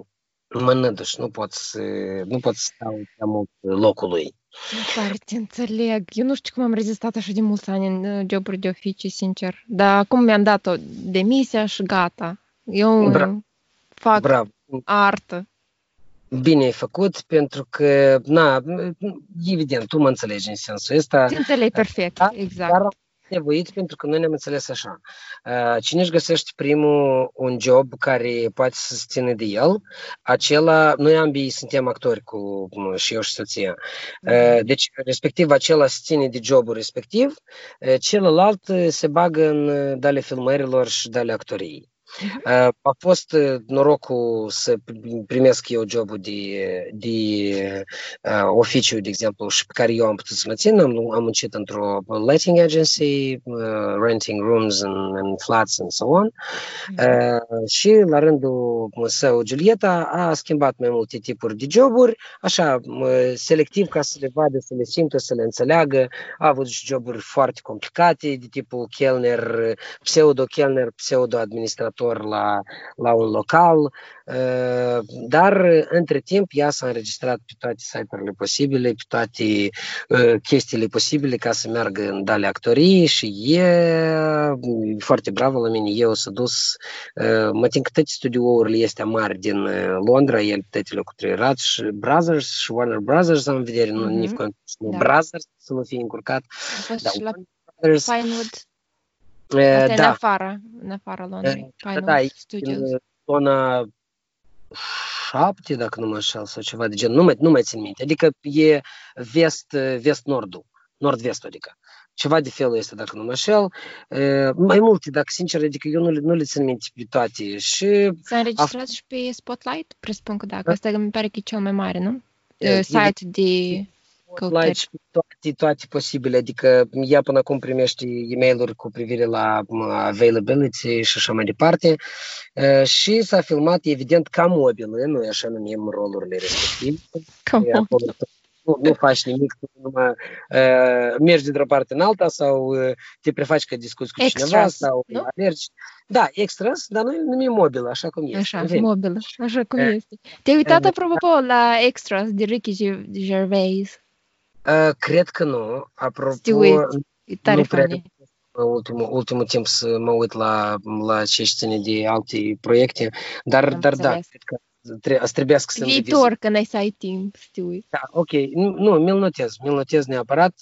mă năduș, nu pot să, nu pot să stau prea mult locului. Tare te înțeleg. Eu nu știu cum am rezistat așa de mulți ani în joburi de oficii, sincer. Dar acum mi-am dat-o demisia și gata. Eu Bra- fac Bravo. artă. Bine ai făcut, pentru că, na, evident, tu mă înțelegi în sensul ăsta. Te înțeleg perfect, da? exact. Dar nevoit pentru că noi ne-am înțeles așa. Cine își găsește primul un job care poate să se ține de el, acela, noi ambii suntem actori cu și eu și soția. Deci, respectiv, acela se ține de jobul respectiv, celălalt se bagă în dale filmărilor și dale actoriei. Uh-huh. A fost norocul să primesc eu jobul de, de uh, oficiu, de exemplu, și pe care eu am putut să mă țin. Am, am muncit într-o letting agency, uh, renting rooms and, and flats and so on. Uh-huh. Uh, și la rândul său, Giulietta a schimbat mai multe tipuri de joburi, așa, selectiv ca să le vadă, să le simtă, să le înțeleagă. A avut și joburi foarte complicate, de tipul chelner, pseudo-chelner, pseudo-administrator lucrător la, la un local, dar între timp ea s-a înregistrat pe toate site-urile posibile, pe toate chestiile posibile ca să meargă în dale actorii și e foarte bravă la mine. Eu s-a dus, mă tin că toate studiourile este mari din Londra, el toate lucrurile și Brothers și Warner Brothers am vedere, mm-hmm. nu nici da. Brothers să nu fie încurcat. A fost da, și la Brothers, Pinewood. Asta da. în afară, în afara Londrei. Da, da, în zona șapte, dacă nu mă înșel, sau ceva de gen, nu mai, nu mai țin minte. Adică e vest, vest-nordul, nord-vest, adică. Ceva de felul este, dacă nu mă înșel. Mai multe, dacă sincer, adică eu nu, nu le țin minte pe toate. Și S-a înregistrat și pe Spotlight? Presupun că da, că asta mi pare că e cel mai mare, nu? Site de Spotlight toate, toate posibile, adică ea până acum primește e mail cu privire la availability și așa mai departe și s-a filmat evident ca mobilă, noi așa numim rolurile respective. Ca nu, nu faci nimic, numai uh, mergi dintr-o parte în alta sau uh, te prefaci că discuți cu extras, cineva sau nu? alergi. Da, extras, dar noi numim mobil, așa cum este. Așa, mobil, așa cum uh, este. Te-ai uitat, uh, apropo, la extras de Ricky Gervais? Cred că nu. Apropo, e tare nu prea ultimul, ultimul timp să mă uit la, la ce ține de alte proiecte, dar, dar da, cred că tre- trebuiască să Viitor, când ai să ai timp, să te uiți. Da, ok. Nu, mi-l notez. Mi-l notez neapărat.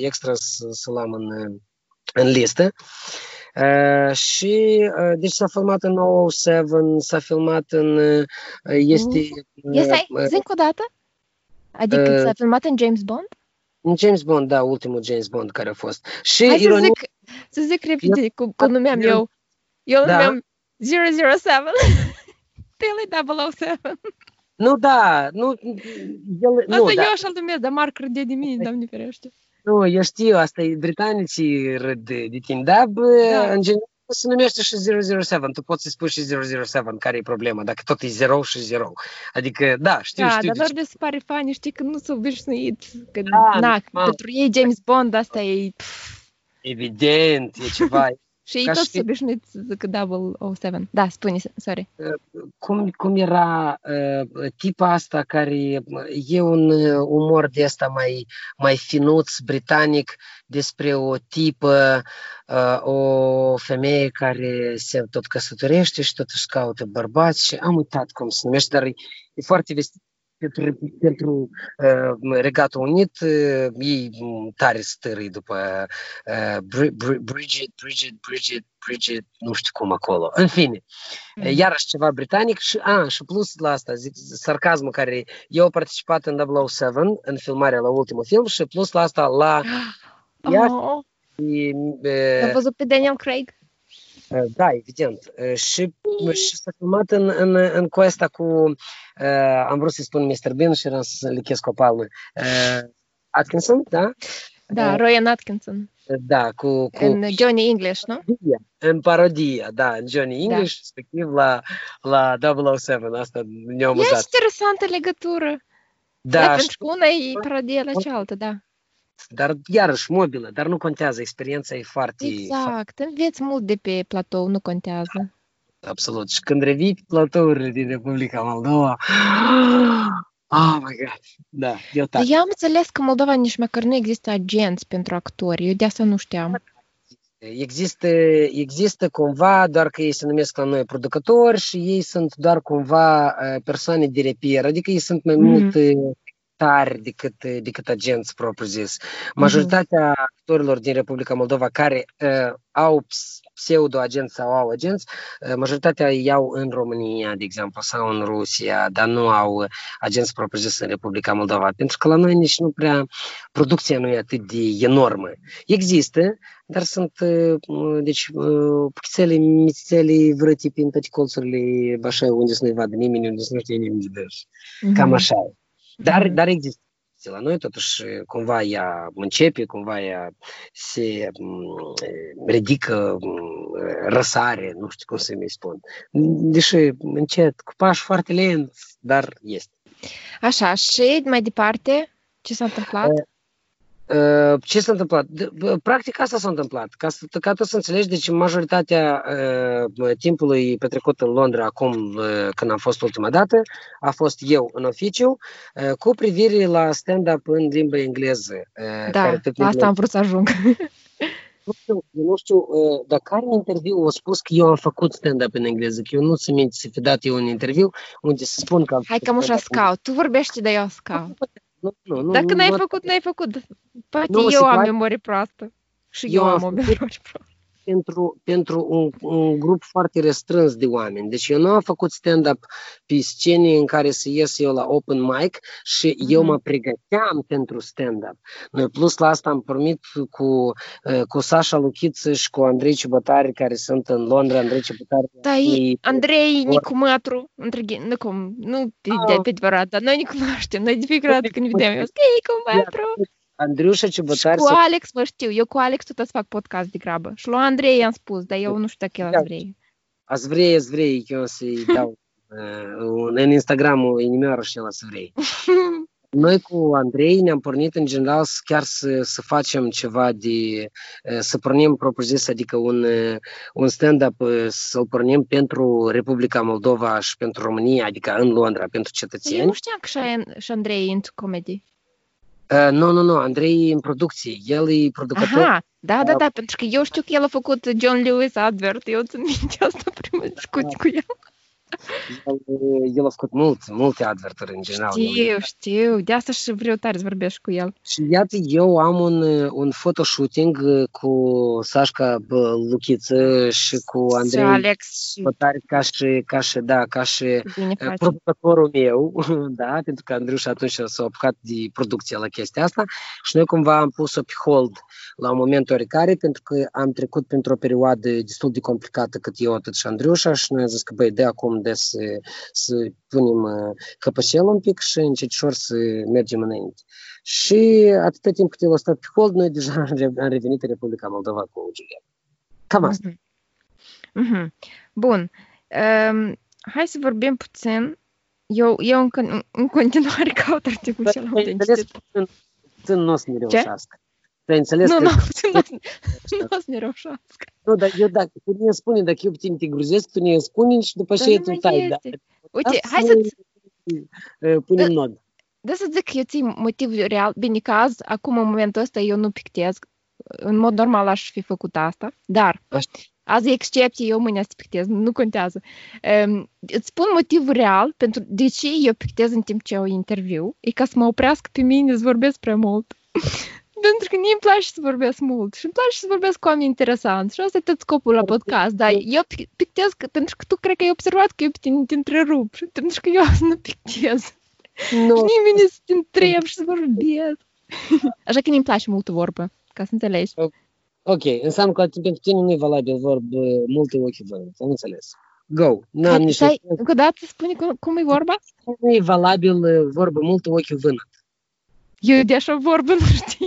Extra să, să-l am în, în listă. Uh, și uh, deci s-a filmat în 007, s-a filmat în uh, este uh, Este, uh, zic o dată? Adică uh, s-a filmat în James Bond? În James Bond, da, ultimul James Bond care a fost. Și Hai ironie, să zic, să zic repede cum, cum numeam eu. Eu da. numeam 007. *laughs* Tele 007. Nu, da, nu, el, Asta nu, eu da. așa-l numesc, dar Marc râde de mine, doamne ferește. Nu, eu știu, asta e britanicii râd de, de tine, dar da. în general se numește și 007. Tu poți să spui și 007, care e problema, dacă tot e 0 și 0. Adică, da, știu, da, știu. Da, dar doar de se pare fani, știi că nu s-au obișnuit. Că, da, na, pentru ei James Bond asta e... Pf. Evident, e ceva, Și ei toți și... obișnuiți să zică 007. Da, spune, sorry. Cum, cum era uh, tipa asta care e un umor de asta mai, mai finuț, britanic, despre o tipă, uh, o femeie care se tot căsătorește și tot își caută bărbați și am uitat cum se numește, dar e, e foarte vestit pentru, pentru uh, Regatul Unit, uh, ei tare stărâi după uh, Bridget, Bridget, Bridget, Bridget, nu știu cum acolo. În fine, mm. iarăși ceva britanic și, a, și plus la asta, zic, sarcasmul care eu am participat în 007, în filmarea la ultimul film și plus la asta la... *gasps* Oh. Și, uh, Am văzut pe Daniel Craig? Da, evident. Și, și s-a filmat în, în, în cu asta cu, uh, am vrut să spun Mr. Bean și eram să lichez copalul. Uh, Atkinson, da? Da, uh, Royan Atkinson. Da, cu, cu... În Johnny English, nu? În parodia, da, în Johnny English, da. respectiv la, la 007, asta ne-a amuzat. E interesantă legătură. Da, da pentru că una e parodie la cealaltă, da dar iarăși mobilă, dar nu contează, experiența e foarte... Exact, înveți mult de pe platou, nu contează. Absolut. Și când revii pe platourile din Republica Moldova, *gasps* Oh my God, da, eu tak. Eu am înțeles că Moldova nici măcar nu există agenți pentru actori, eu de asta nu știam. Există, există cumva, doar că ei se numesc la noi producători și ei sunt doar cumva persoane de repier, adică ei sunt mai mm-hmm. mult tari decât, decât agenți propriu-zis. Majoritatea mm-hmm. actorilor din Republica Moldova care uh, au pseudo-agenți sau au agenți, uh, majoritatea iau în România, de exemplu, sau în Rusia, dar nu au agenți propriu-zis în Republica Moldova, pentru că la noi nici nu prea, producția nu e atât de enormă. Există, dar sunt, uh, deci, uh, puchițele, mițițele vrăti prin toate colțurile, așa, unde să nu-i vadă nimeni, unde să nu știe nimeni de dâns. Mm-hmm. Cam așa e. Dar, dar există la noi, totuși, cumva ea începe, cumva ea se ridică, răsare, nu știu cum să-mi spun. Deși încet, cu pași foarte lenți, dar este. Așa, și mai departe, ce s-a întâmplat? Ă, ce s-a întâmplat? Practic asta s-a întâmplat. Ca, să, ca tu să înțelegi, deci majoritatea uh, timpului petrecut în Londra acum uh, când am fost ultima dată a fost eu în oficiu uh, cu privire la stand-up în limba engleză. Uh, da, care la asta am vrut să ajung. nu știu, eu nu știu, uh, dar care interviu a spus că eu am făcut stand-up în engleză, că eu nu ți minte să fi dat eu un interviu unde să spun că am Hai că mă scaut, tu vorbești de eu scaut. Nu, nu, Dacă n-ai făcut, n-ai făcut. Poate nu, eu am memorie proastă. Și eu, eu am o memorie proastă pentru, pentru un, un grup foarte restrâns de oameni. Deci eu nu am făcut stand-up pe scene în care să ies eu la open mic și mm-hmm. eu mă pregăteam pentru stand-up. Noi plus la asta am pornit cu, uh, cu Sasha Luchiță și cu Andrei Ciubătari care sunt în Londra. Andrei Ciubătari... Da, e, Andrei Nicu Mătru, nu cum, nu de, de, pe adevărat, dar noi ne cunoaștem. Noi de fiecare dată când ne vedem, eu zic, Nicu Mătru. Andriușa Ciubătar... Și cu Alex mă știu. Eu cu Alex tot să fac podcast de grabă. Și lui Andrei i-am spus, dar eu nu știu dacă el ați vrei. Ați vrei, ați vrei, eu să-i *laughs* dau uh, în Instagram-ul inimioară și el ați vrei. Noi cu Andrei ne-am pornit în general chiar să, să facem ceva de, să pornim propriu-zis, adică un, un stand-up, să-l pornim pentru Republica Moldova și pentru România, adică în Londra, pentru cetățeni. Eu nu știam că și Andrei e into comedy. Uh, nu, nu, nu, Andrei e în producție. El e producător. Aha, da, da, da, pentru că eu știu că el a făcut John Lewis advert. Eu țin minte asta prima discuție cu el. El, el a făcut mult, multe adverturi în general. Știu, știu. De asta și vreau tare să vorbesc cu el. Și iată, eu am un, un photoshooting cu Sașca Luchiță și cu Andrei și Alex și... Pătari ca și, ca și, da, ca și Bine facem. producătorul meu, *laughs* da, pentru că Andrei și atunci s-a apucat de producție la chestia asta și noi cumva am pus-o pe hold la un moment oricare, pentru că am trecut printr-o perioadă destul de complicată cât eu, atât și Andriușa și noi am zis că, băi, de acum de să, să punem căpășel un pic și încetșor să mergem înainte. Și atâta timp cât el a stat pe hold, noi deja *laughs* am revenit în Republica Moldova cu Julian. Cam asta. Mm-hmm. Mm-hmm. Bun. Um, hai să vorbim puțin. Eu, eu încă, în continuare *laughs* caut articolul cel autentice. Nu o să ne reușească. Te înțeles nu, că... nu, nu, nu o să ne reușească. Nu, dar eu dacă tu ne spune, dacă eu pe tine te gruzesc, tu ne spuni și după aceea tu tai. Da. Uite, hai să punem nod. Da să zic că eu ții motiv real. Bine, caz, acum în momentul ăsta eu nu pictez. În mod normal aș fi făcut asta, dar Așa. azi e excepție, eu mâine să pictez, nu contează. Um, îți spun motivul real pentru de ce eu pictez în timp ce eu interviu, e ca să mă oprească pe mine să vorbesc prea mult. Pentru că mie îmi place să vorbesc mult și îmi place să vorbesc cu oameni interesanți și asta e tot scopul la podcast, dar eu pictez că, pentru că tu cred că ai observat că eu pe tine te întrerup și pentru că eu azi *laughs* nu pictez. Nu. Și nimeni să te întreb și să vorbesc. *laughs* Așa că mi-mi place mult vorbă, ca să înțelegi. Ok, înseamnă că pentru tine nu e valabil vorbă multe ochi văd, am înțeles. Go. N-am nici Stai, încă o dată spune cum, cum e vorba? Nu e valabil vorbă multe ochi vânăt. Eu de așa vorbă nu știu.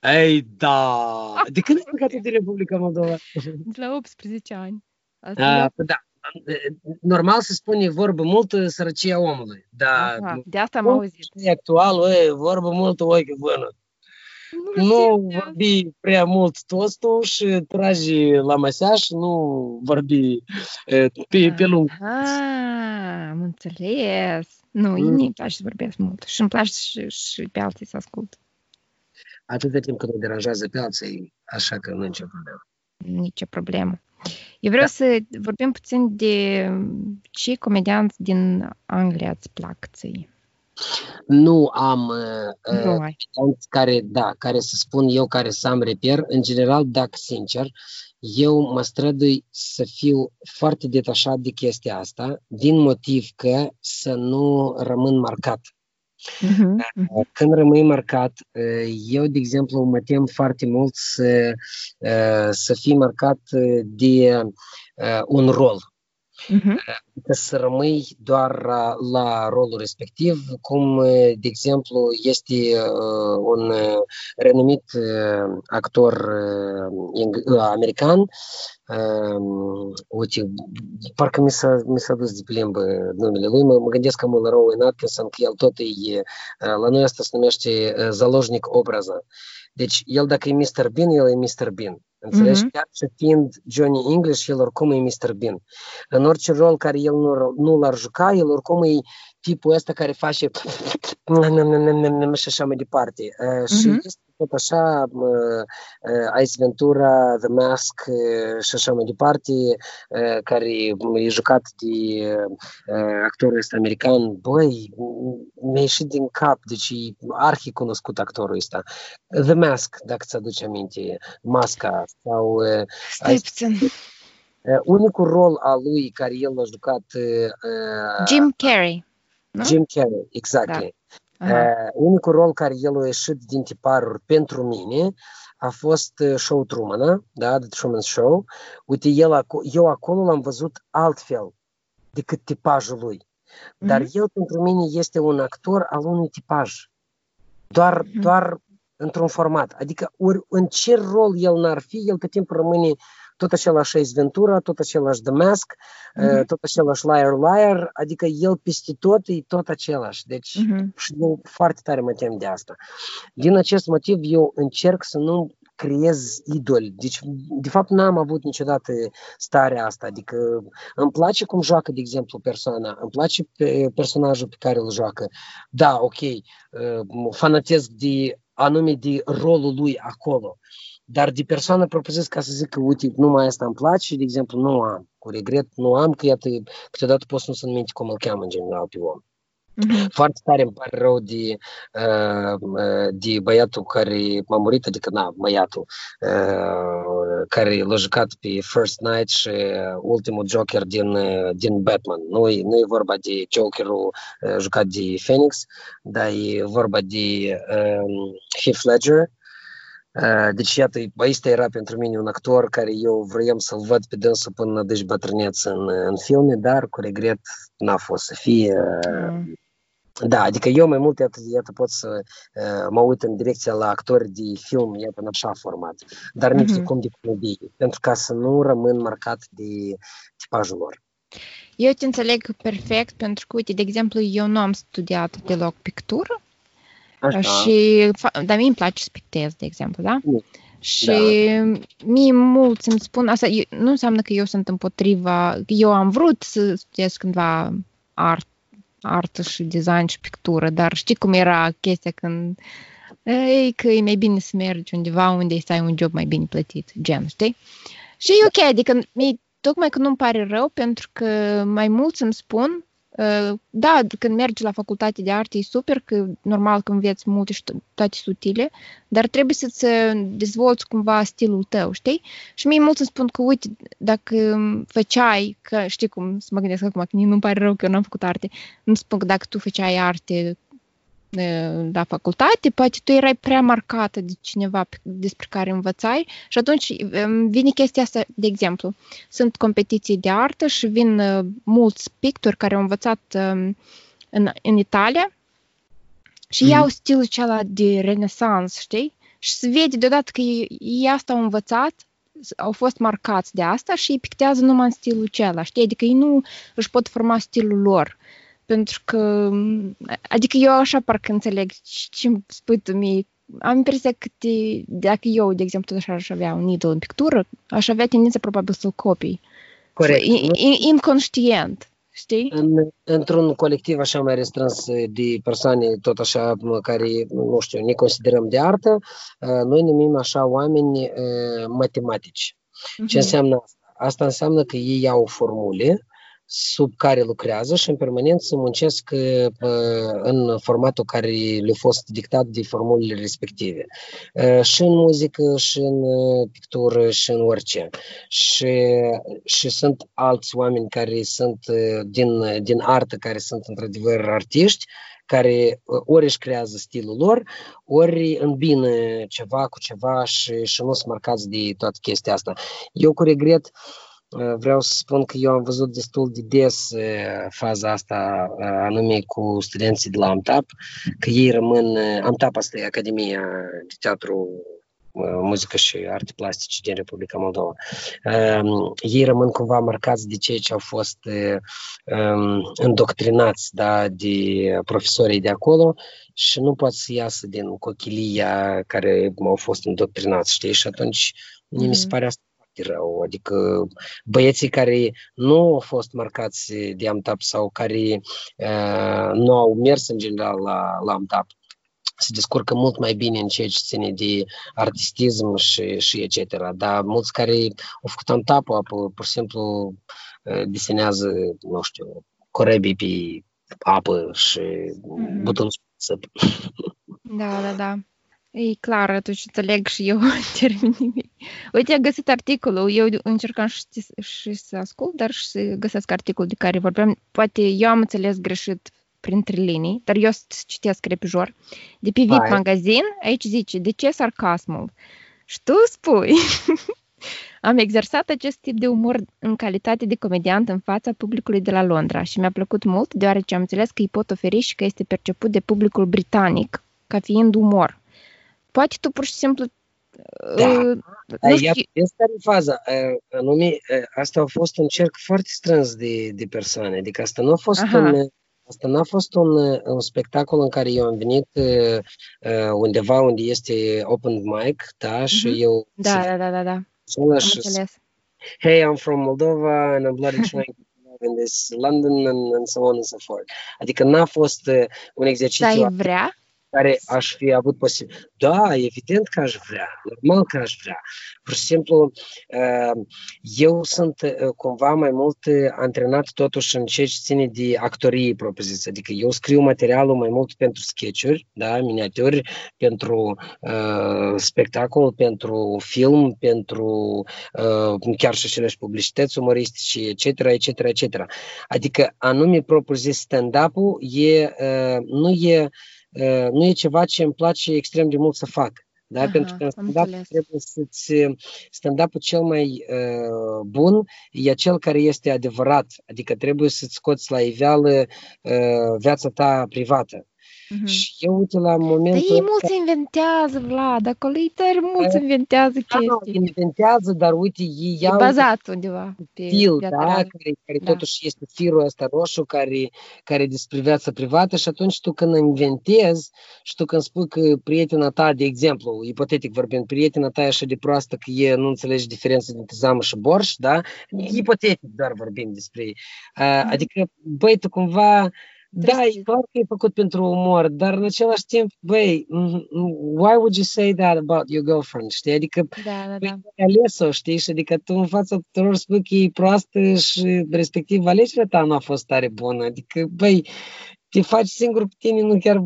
Ei, da! De când ai plecat de Republica Moldova? De la 18 ani. Asta A, da. Normal se spune vorbă multă sărăcia omului. Da, Aha, de asta am auzit. E actual, e, vorbă multă ochi vânăt. Nu, nu vorbi prea mult tostul și tragi la masea și nu vorbi pe, pe lung. Ah, am înțeles. Nu, mm. îmi place să vorbesc mult și îmi place și, și pe alții să ascult. Atâta timp cât nu deranjează pe alții, așa că nu e nicio problemă. Nicio problemă. Eu vreau da. să vorbim puțin de ce comedianți din Anglia îți plac ție. Nu am uh, nu care, da, care să spun eu, care să am reper. În general, dacă sincer, eu mă strădui să fiu foarte detașat de chestia asta, din motiv că să nu rămân marcat. Uh-huh. Când rămâi marcat, eu, de exemplu, mă tem foarte mult să, să fii marcat de un rol uh-huh. să rămâi doar la rolul respectiv, cum, de exemplu, este un renumit actor american, uite, parcă mi s-a, mi s-a dus de plimbă numele lui, mă, mă gândesc că mă la Rowan că el tot e, la noi asta se numește zalojnic obraza. Deci el dacă e Mr. Bean, el e Mr. Bean. Înțelegi? Mm-hmm. Chiar și fiind Johnny English, el oricum e Mr. Bean. În orice rol care el nu, nu l-ar juca, el oricum e tipul ăsta care face *laughs* și așa mai departe. Mm-hmm. Și este tot așa Ice Ventura, The Mask și așa mai departe, care e jucat de actorul ăsta american. Băi, mi-a ieșit din cap, deci e arhi cunoscut actorul ăsta. The Mask, dacă ți-aduce aminte, masca sau... Stai puțin. Unicul rol al lui care el a jucat... Jim Carrey. Nu? Jim Carrey, exact. Da. Uh, unicul rol care el a ieșit din tiparuri pentru mine a fost show Truman, da, The Truman Show. Uite, el, eu acolo l-am văzut altfel decât tipajul lui. Dar mm-hmm. el pentru mine este un actor al unui tipaj. Doar, mm-hmm. doar într-un format. Adică ori în ce rol el n-ar fi, el pe timp rămâne tot același Ace Ventura, tot același The Mask, mm-hmm. tot același Liar Liar, adică el peste tot e tot același. Deci mm-hmm. și eu foarte tare mă tem de asta. Din acest motiv eu încerc să nu creez idoli. Deci, de fapt, n-am avut niciodată starea asta. Adică îmi place cum joacă, de exemplu, persoana, îmi place pe personajul pe care îl joacă. Da, ok, fanatesc de anume de rolul lui acolo. Dar de persoană propusesc ca să zic că, uite, numai asta îmi place, de exemplu, nu am, cu regret, nu am, că iată, câteodată pot să nu sunt minte cum îl cheamă în general pe om. Mm-hmm. Foarte tare îmi pare rău de, de băiatul care m-a murit, adică, na, băiatul care l-a jucat pe First Night și ultimul Joker din, din Batman. Nu e, nu e vorba de Jokerul jucat de Phoenix, dar e vorba de um, Heath Ledger, deci, iată, ăsta era pentru mine un actor care eu vroiam să-l văd pe dânsul până deci bătrâneț în, în filme, dar cu regret n-a fost să fie. Mm. Da, adică eu mai mult, iată, iată pot să uh, mă uit în direcția la actori de film, iată, în așa format, dar nici mm-hmm. de cum de comedie, pentru ca să nu rămân marcat de tipajul lor. Eu te înțeleg perfect, pentru că, uite, de exemplu, eu nu am studiat deloc pictură, Așa. și, dar mie îmi place să pictez, de exemplu, da? Mm. Și da. mie mulți îmi spun, asta nu înseamnă că eu sunt împotriva, eu am vrut să studiez cândva art, artă și design și pictură, dar știi cum era chestia când ei, că e mai bine să mergi undeva unde să ai un job mai bine plătit, gen, știi? Și e ok, adică mie, tocmai că nu-mi pare rău, pentru că mai mulți îmi spun Ă, da, când mergi la facultate de arte e super, că normal că înveți multe și toate sutile, dar trebuie să-ți dezvolți cumva stilul tău, știi? Și mie mulți îmi spun că, uite, dacă făceai, că știi cum să mă gândesc acum, că nu-mi pare rău că eu n-am făcut arte, nu spun că dacă tu făceai arte la facultate, poate tu erai prea marcată de cineva despre care învățai și atunci vine chestia asta, de exemplu, sunt competiții de artă și vin mulți pictori care au învățat în, în Italia și mm. iau stilul acela de renesans, știi? Și se vede deodată că ei asta au învățat au fost marcați de asta și ei pictează numai în stilul acela, știi? Adică ei nu își pot forma stilul lor. Pentru că, adică eu așa parcă înțeleg ce spui tu mie. Am impresia că te, dacă eu, de exemplu, așa aș avea un idol în pictură, aș avea tendința probabil să-l copii. Corect. Inconștient. Știi? În, într-un colectiv așa mai restrâns de persoane tot așa care, nu știu, ne considerăm de artă, noi numim așa oameni matematici. Uh-huh. Ce înseamnă asta? Asta înseamnă că ei au formule sub care lucrează și în permanență muncesc în formatul care le-a fost dictat de formulele respective. Și în muzică, și în pictură, și în orice. Și, și sunt alți oameni care sunt din, din artă, care sunt într-adevăr artiști, care ori își creează stilul lor, ori îmbină ceva cu ceva și, și nu sunt marcați de toată chestia asta. Eu cu regret uh, Vreau să spun că eu am văzut destul de des faza asta, anume cu studenții de la AMTAP, că ei rămân, AMTAP asta e Academia de Teatru muzică și arte plastice din Republica Moldova. Ei rămân cumva marcați de cei ce au fost îndoctrinați da, de profesorii de acolo și nu pot să iasă din cochilia care au fost îndoctrinați, știi? Și atunci mm. mi se pare asta rău, adică băieții care nu au fost marcați de AMTAP sau care uh, nu au mers în general la, la AMTAP, se descurcă mult mai bine în ceea ce ține de artistism și, și etc. Dar mulți care au făcut AMTAP, pur și simplu desenează, nu știu, corebii pe apă și mm-hmm. butonul Da, da, da. E clar, atunci înțeleg și eu *laughs* termenii. Uite, am găsit articolul, eu încercam și, și să ascult, dar și să găsesc articolul de care vorbeam. Poate eu am înțeles greșit printre linii, dar eu citesc repijor. De pe VIP Magazin, aici zice, de ce sarcasmul? Și tu spui, *laughs* am exersat acest tip de umor în calitate de comediant în fața publicului de la Londra și mi-a plăcut mult, deoarece am înțeles că îi pot oferi și că este perceput de publicul britanic ca fiind umor Poate tu pur și simplu da. Uh, nu știu. Asta e faza. Uh, anume, uh, asta a fost un cerc foarte strâns de, de persoane. Adică asta nu a fost Aha. un, Asta n-a fost un, un spectacol în care eu am venit uh, undeva unde este open mic, da, și uh-huh. eu... Da, da, da, da, da. Am și, înțeles. Hey, I'm from Moldova and I'm bloody trying to in this London and, and so on and so forth. Adică n-a fost uh, un exercițiu... Dar vrea? Care aș fi avut posibil. Da, evident că aș vrea, normal că aș vrea. Pur și simplu, eu sunt cumva mai mult antrenat totuși în ce ține de actorie propriu-zis. Adică eu scriu materialul mai mult pentru sketchuri, da, miniaturi, pentru uh, spectacol, pentru film, pentru uh, chiar și aceleși publicități umoristice, etc., etc., etc. Adică anume propriu-zis stand-up-ul e, uh, nu e nu e ceva ce îmi place extrem de mult să fac. Da? Aha, Pentru că stand-up trebuie să-ți... Stand-up-ul cel mai uh, bun e cel care este adevărat, adică trebuie să-ți scoți la iveală uh, viața ta privată. Uh-huh. Și eu uite la momentul Dar ei mulți inventează, Vlad, acolo ei tare mulți inventează da, chestii. inventează, dar uite, ei iau... E bazat undeva pe fil, da, care, care da. totuși este firul ăsta roșu, care, care despre viața privată și atunci tu când inventezi și tu când spui că prietena ta, de exemplu, ipotetic vorbind, prietena ta e așa de proastă că e, nu înțelege diferența dintre zamă și borș, da? Ipotetic doar vorbim despre ei. Adică, băi, tu cumva da, e clar că e făcut pentru umor, dar în același timp, băi, why would you say that about your girlfriend, știi? Adică, da, da, da. ai ales-o, știi? Și adică tu în fața tuturor spui că e proastă și respectiv alegerea ta nu a fost tare bună. Adică, băi, te faci singur pe tine, nu chiar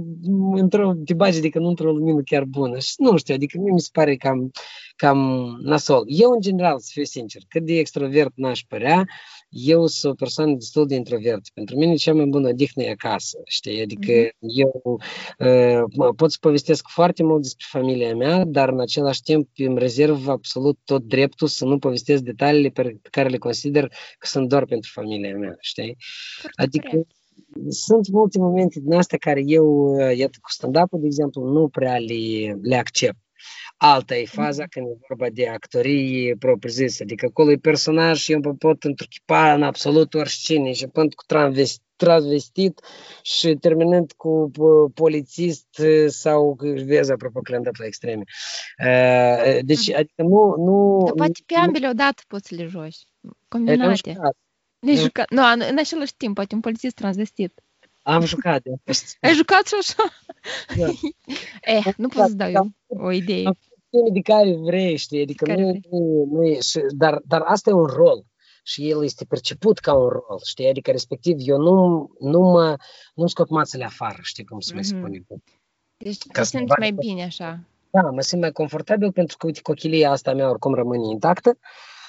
într-o, te bagi, adică nu într-o lumină chiar bună. Și nu știu, adică mie mi se pare cam, cam nasol. Eu, în general, să fiu sincer, cât de extrovert n-aș părea, eu sunt o persoană destul de introvert. Pentru mine cea mai bună odihnă e acasă, știi? Adică mm-hmm. eu uh, pot să povestesc foarte mult despre familia mea, dar în același timp îmi rezerv absolut tot dreptul să nu povestesc detaliile pe care le consider că sunt doar pentru familia mea, știi? Foarte adică corect sunt multe momente din astea care eu, iată, cu stand-up de exemplu, nu prea le, le accept. Alta e faza când e vorba de actorie propriu-zis, adică acolo e personaj și eu mă pot întruchipa în absolut oricine, și până cu transvestit, transvestit și terminând cu polițist sau vezi, apropo, că le-am dat la extreme. Deci, adică nu... nu Dar poate pe ambele odată poți să le joci, combinate. Le jucat. Nu, în același timp, poate un polițist transvestit. Am jucat de Ai jucat și așa? Da. *laughs* eh, nu pot să dau eu o idee. De care vrei, știi, adică care nu, nu, nu e, și, dar, dar asta e un rol și el este perceput ca un rol, știi, adică respectiv eu nu, nu mă, nu scot mațele afară, știi cum se mm-hmm. spune. Deci te simți mai bine așa. Da, mă simt mai confortabil pentru că, uite, cochilia asta mea oricum rămâne intactă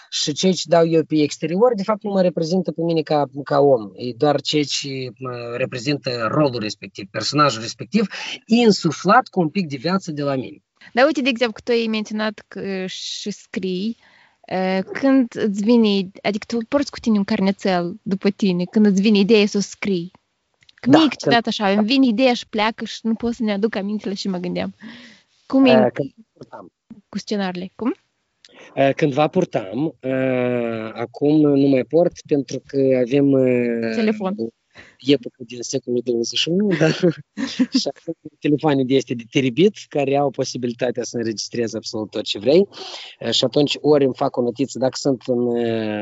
și ceea ce dau eu pe exterior, de fapt, nu mă reprezintă pe mine ca, ca om. E doar ceea ce mă reprezintă rolul respectiv, personajul respectiv, insuflat cu un pic de viață de la mine. Dar uite, de exemplu, tu ai menționat că și scrii, când îți vine, adică tu porți cu tine un carnețel după tine, când îți vine ideea să o scrii. Că da, mie câteodată așa, îmi vine ideea și pleacă și nu pot să ne aduc amintele și mă gândeam. Cum e cu scenariile? Cum? Eh, cândva purtam, eh, acum nu mai port pentru că avem eh, telefon. Epocă din secolul 21, *laughs* dar și acum telefoane de este de teribit, care au posibilitatea să înregistreze absolut tot ce vrei. Și atunci ori îmi fac o notiță, dacă sunt în,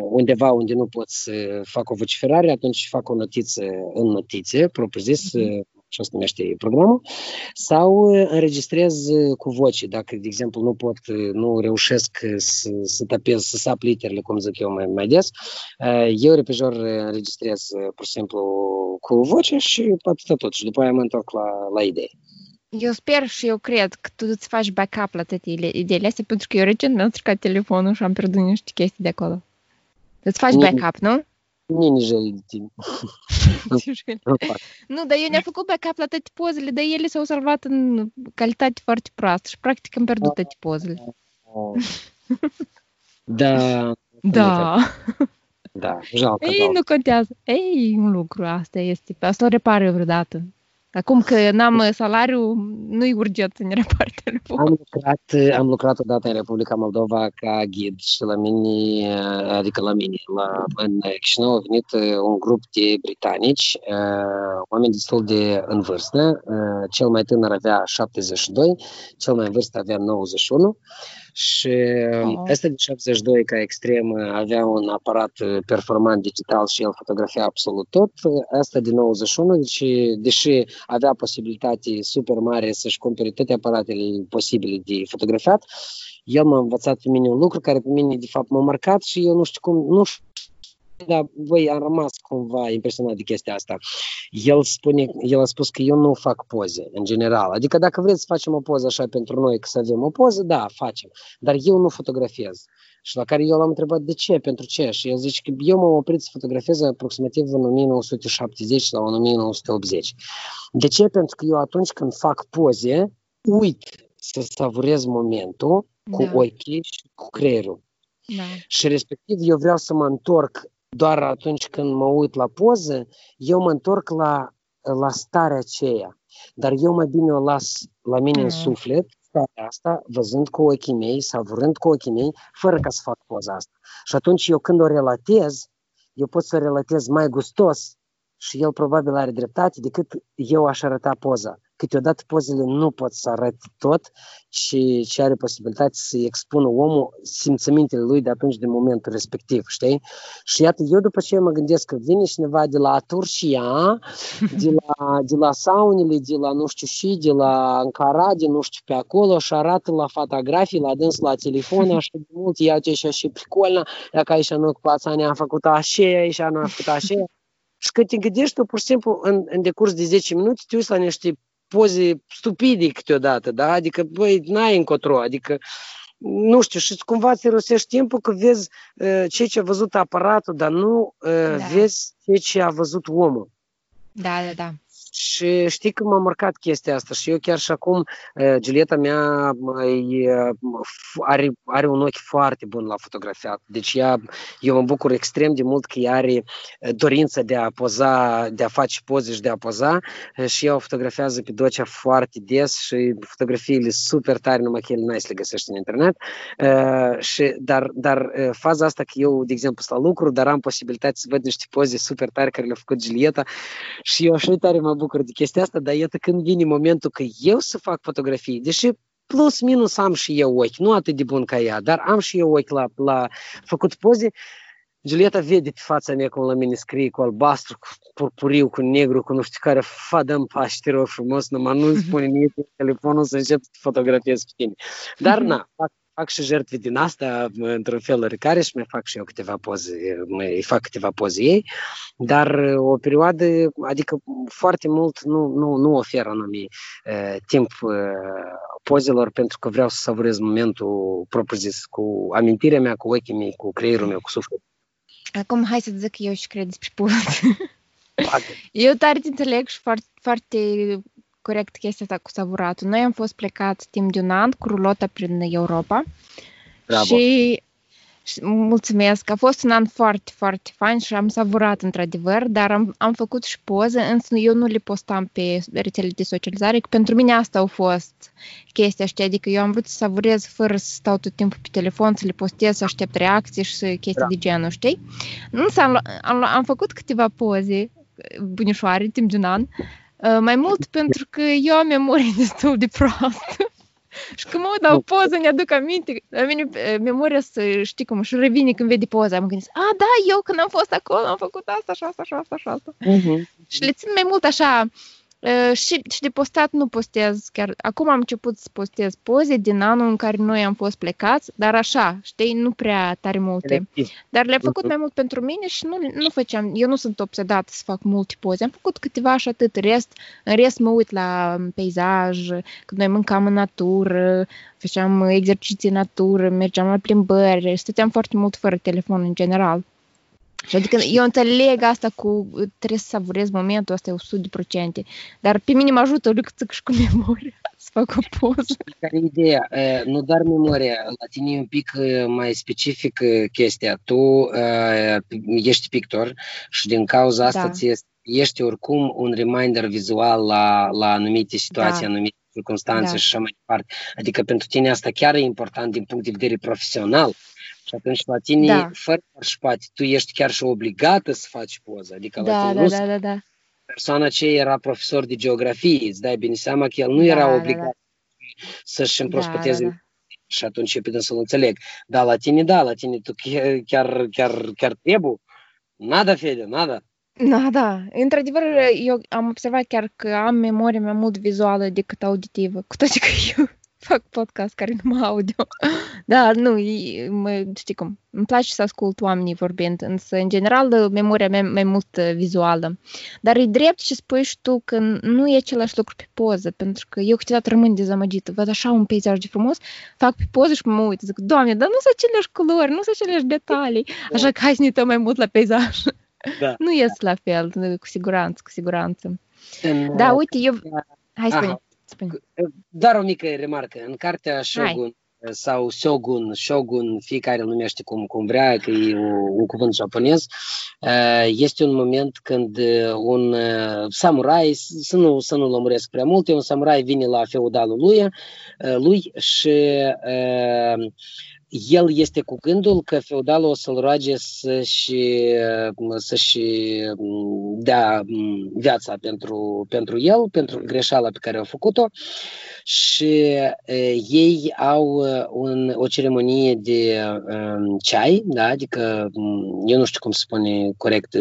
undeva unde nu pot să fac o vociferare, atunci fac o notiță în notițe, propriu-zis, mm-hmm și asta numește programul, sau uh, înregistrez uh, cu voce, dacă, de exemplu, nu pot, uh, nu reușesc să, să tapez, să sap literele, cum zic eu mai, mai des, eu repejor înregistrez pur și simplu cu voce și atât tot. Și după aia mă întorc la, la idei. Eu sper și eu cred că tu îți faci backup la toate ideile astea, pentru că eu recent mi-am stricat telefonul și am pierdut niște chestii de acolo. Îți faci backup, nu? Mie nici de tine. nu, dar eu ne-am făcut backup la toate pozele, dar ele s-au salvat în calitate foarte proastă și practic am pierdut toate pozele. da. Da. Da, jalcă. Ei, nu contează. Ei, un lucru, asta este. Pe asta o repar vreodată. Acum că n-am salariu, nu-i urgent să ne repar telefonul. *laughs* Am lucrat, am lucrat odată în Republica Moldova ca ghid și la mine, adică la mine, la, în Chișinău a venit uh, un grup de britanici, uh, oameni destul de în vârstă. Uh, cel mai tânăr avea 72, cel mai în vârstă avea 91 Și oh. ăsta de 72 ca extrem avea un aparat performant digital și el fotografia absolut tot. Asta de 91, deci deși avea posibilitate super mare să-și cumpere toate aparatele posibile de fotografiat, el m-a învățat pe mine un lucru care pe mine de fapt m-a marcat și eu nu știu cum, nu știu dar voi am rămas cumva impresionat de chestia asta. El, spune, el a spus că eu nu fac poze, în general. Adică dacă vreți să facem o poză așa pentru noi, că să avem o poză, da, facem. Dar eu nu fotografiez. Și la care eu l-am întrebat de ce, pentru ce. Și el zice că eu m-am oprit să fotografiez aproximativ în 1970 sau în 1980. De ce? Pentru că eu atunci când fac poze, uit să savurez momentul cu da. ochii și cu creierul. Da. Și respectiv eu vreau să mă întorc doar atunci când mă uit la poză, eu mă întorc la, la starea aceea. Dar eu mai bine o las la mine mm. în suflet, starea asta, văzând cu ochii mei, savurând cu ochii mei, fără ca să fac poza asta. Și atunci eu când o relatez, eu pot să o relatez mai gustos și el probabil are dreptate decât eu aș arăta poza câteodată pozele nu pot să arăt tot și ce are posibilitatea să expună omul simțămintele lui de atunci, de momentul respectiv, știi? Și iată, eu după ce mă gândesc că vine cineva de la Turcia, de la, de la saunile, de la nu știu și, de la Ankara, de nu știu pe acolo și arată la fotografii, la dâns la telefon, așa de mult, ia ce și și pricolna, dacă aici nu plața ne-a făcut așa, aici nu a făcut așa. Și când te gândești tu, pur și simplu, în, în decurs de 10 minute, te uiți la niște poze stupide câteodată, da? Adică, băi, n-ai încotro, adică nu știu, și cumva ți rosești timpul că vezi uh, ceea ce a văzut aparatul, dar nu uh, da. vezi ceea ce a văzut omul. Da, da, da. Și știi că m-a marcat chestia asta și eu chiar și acum, Giulieta mea are, are un ochi foarte bun la fotografiat. Deci ea, eu mă bucur extrem de mult că ea are dorința de a poza, de a face poze și de a poza și ea o fotografiază pe Docea foarte des și fotografiile super tare, numai că el nu le găsești în internet. Și, dar, dar faza asta că eu, de exemplu, sunt la lucru, dar am posibilitatea să văd niște poze super tare care le-a făcut Giulieta și eu așa tare mă bucur de chestia asta, dar iată când vine momentul că eu să fac fotografii, deși plus minus am și eu ochi, nu atât de bun ca ea, dar am și eu ochi la, la făcut poze, Julieta vede pe fața mea cum la mine scrie cu albastru, cu purpuriu, cu negru, cu nu știu care, fadăm pași, te rog frumos, numai nu spune *laughs* nimic telefonul să încep să fotografiez pe tine. Dar *laughs* na, fac fac și jertfe din asta într-un fel oricare și mai fac și eu câteva poze, mai fac câteva poze ei, dar o perioadă, adică foarte mult nu, nu, nu ofer anume uh, timp uh, pozelor pentru că vreau să savurez momentul propriu-zis cu amintirea mea, cu ochii mei, cu creierul meu, cu sufletul. Acum hai să zic eu și cred despre *laughs* poze. Eu tare te înțeleg și foarte, foarte corect chestia asta cu savuratul. Noi am fost plecați timp de un an cu rulota prin Europa Bravo. și mulțumesc. A fost un an foarte, foarte fain și am savurat într-adevăr, dar am, am făcut și poze, însă eu nu le postam pe rețele de socializare, că pentru mine asta a fost chestia, știi, adică eu am vrut să savurez fără să stau tot timpul pe telefon, să le postez, să aștept reacții și chestii da. de genul, știi? Însă am, am, am făcut câteva poze bunișoare timp de un an Uh, mai mult pentru că eu am memorie *laughs* destul de proastă. *laughs* și când mă uit la o poză, ne-aduc aminte. La mine uh, memoria să știi cum și revine când vede poza. Mă gândesc, a, da, eu când am fost acolo am făcut asta și asta și asta și asta. Uh-huh. Și le țin mai mult așa, și, și de postat nu postez chiar. Acum am început să postez poze din anul în care noi am fost plecați, dar așa, știi, nu prea tare multe. Dar le-am făcut mhm. mai mult pentru mine și nu, nu făceam, eu nu sunt obsedată să fac multe poze. Am făcut câteva și atât, rest, în rest mă uit la peisaj, când noi mâncam în natură, făceam exerciții în natură, mergeam la plimbări, stăteam foarte mult fără telefon în general. Și adică eu înțeleg asta cu trebuie să savurez momentul, asta e 100%, dar pe mine mă ajută lucrurile și cu memoria *laughs* să fac o poză. Care ideea? Nu doar memoria, la tine e un pic mai specific chestia. Tu ești pictor și din cauza asta da. ți ești oricum un reminder vizual la, la anumite situații, da. anumite circunstanțe da. și așa mai departe. Adică pentru tine asta chiar e important din punct de vedere profesional. Și atunci la tine, da. fără spate, tu ești chiar și obligată să faci poză. Adică da, la tine da, nu da, da, da. persoana aceea era profesor de geografie, îți dai bine seama că el nu da, era obligat da, da. să-și împrospăteze. Da, da, da. și atunci eu să-l înțeleg. Da, la tine, da, la tine tu chiar, chiar, chiar, chiar trebuie. Nada, Fede, nada. Da, da. Într-adevăr, eu am observat chiar că am memorie mai mult vizuală decât auditivă, cu toate că eu fac podcast care nu mă audio. *laughs* Da, nu, mă, știi cum, îmi place să ascult oamenii vorbind, însă, în general, memoria mea mai mult vizuală. Dar e drept ce spui și tu că nu e același lucru pe poză, pentru că eu câteodată rămân dezamăgită. Văd așa un peisaj de frumos, fac pe poză și mă uit, zic, Doamne, dar nu sunt aceleași culori, nu sunt aceleași detalii, așa că hai să ne uităm mai mult la peisaj. Da. *laughs* nu ies la fel, cu siguranță, cu siguranță. În, da, uite, eu... Hai, spune. Spune. Doar o mică remarcă. În cartea Shogun, Hai sau shogun, shogun, fiecare îl numește cum, cum vrea, că e un cuvânt japonez, este un moment când un samurai, să nu, să nu lămuresc prea mult, un samurai vine la feudalul lui, lui și el este cu gândul că feudalul o să-l roage să-și, să-și dea viața pentru, pentru el, pentru greșeala pe care a făcut-o și ei au un, o ceremonie de um, ceai, da? adică eu nu știu cum se spune corect,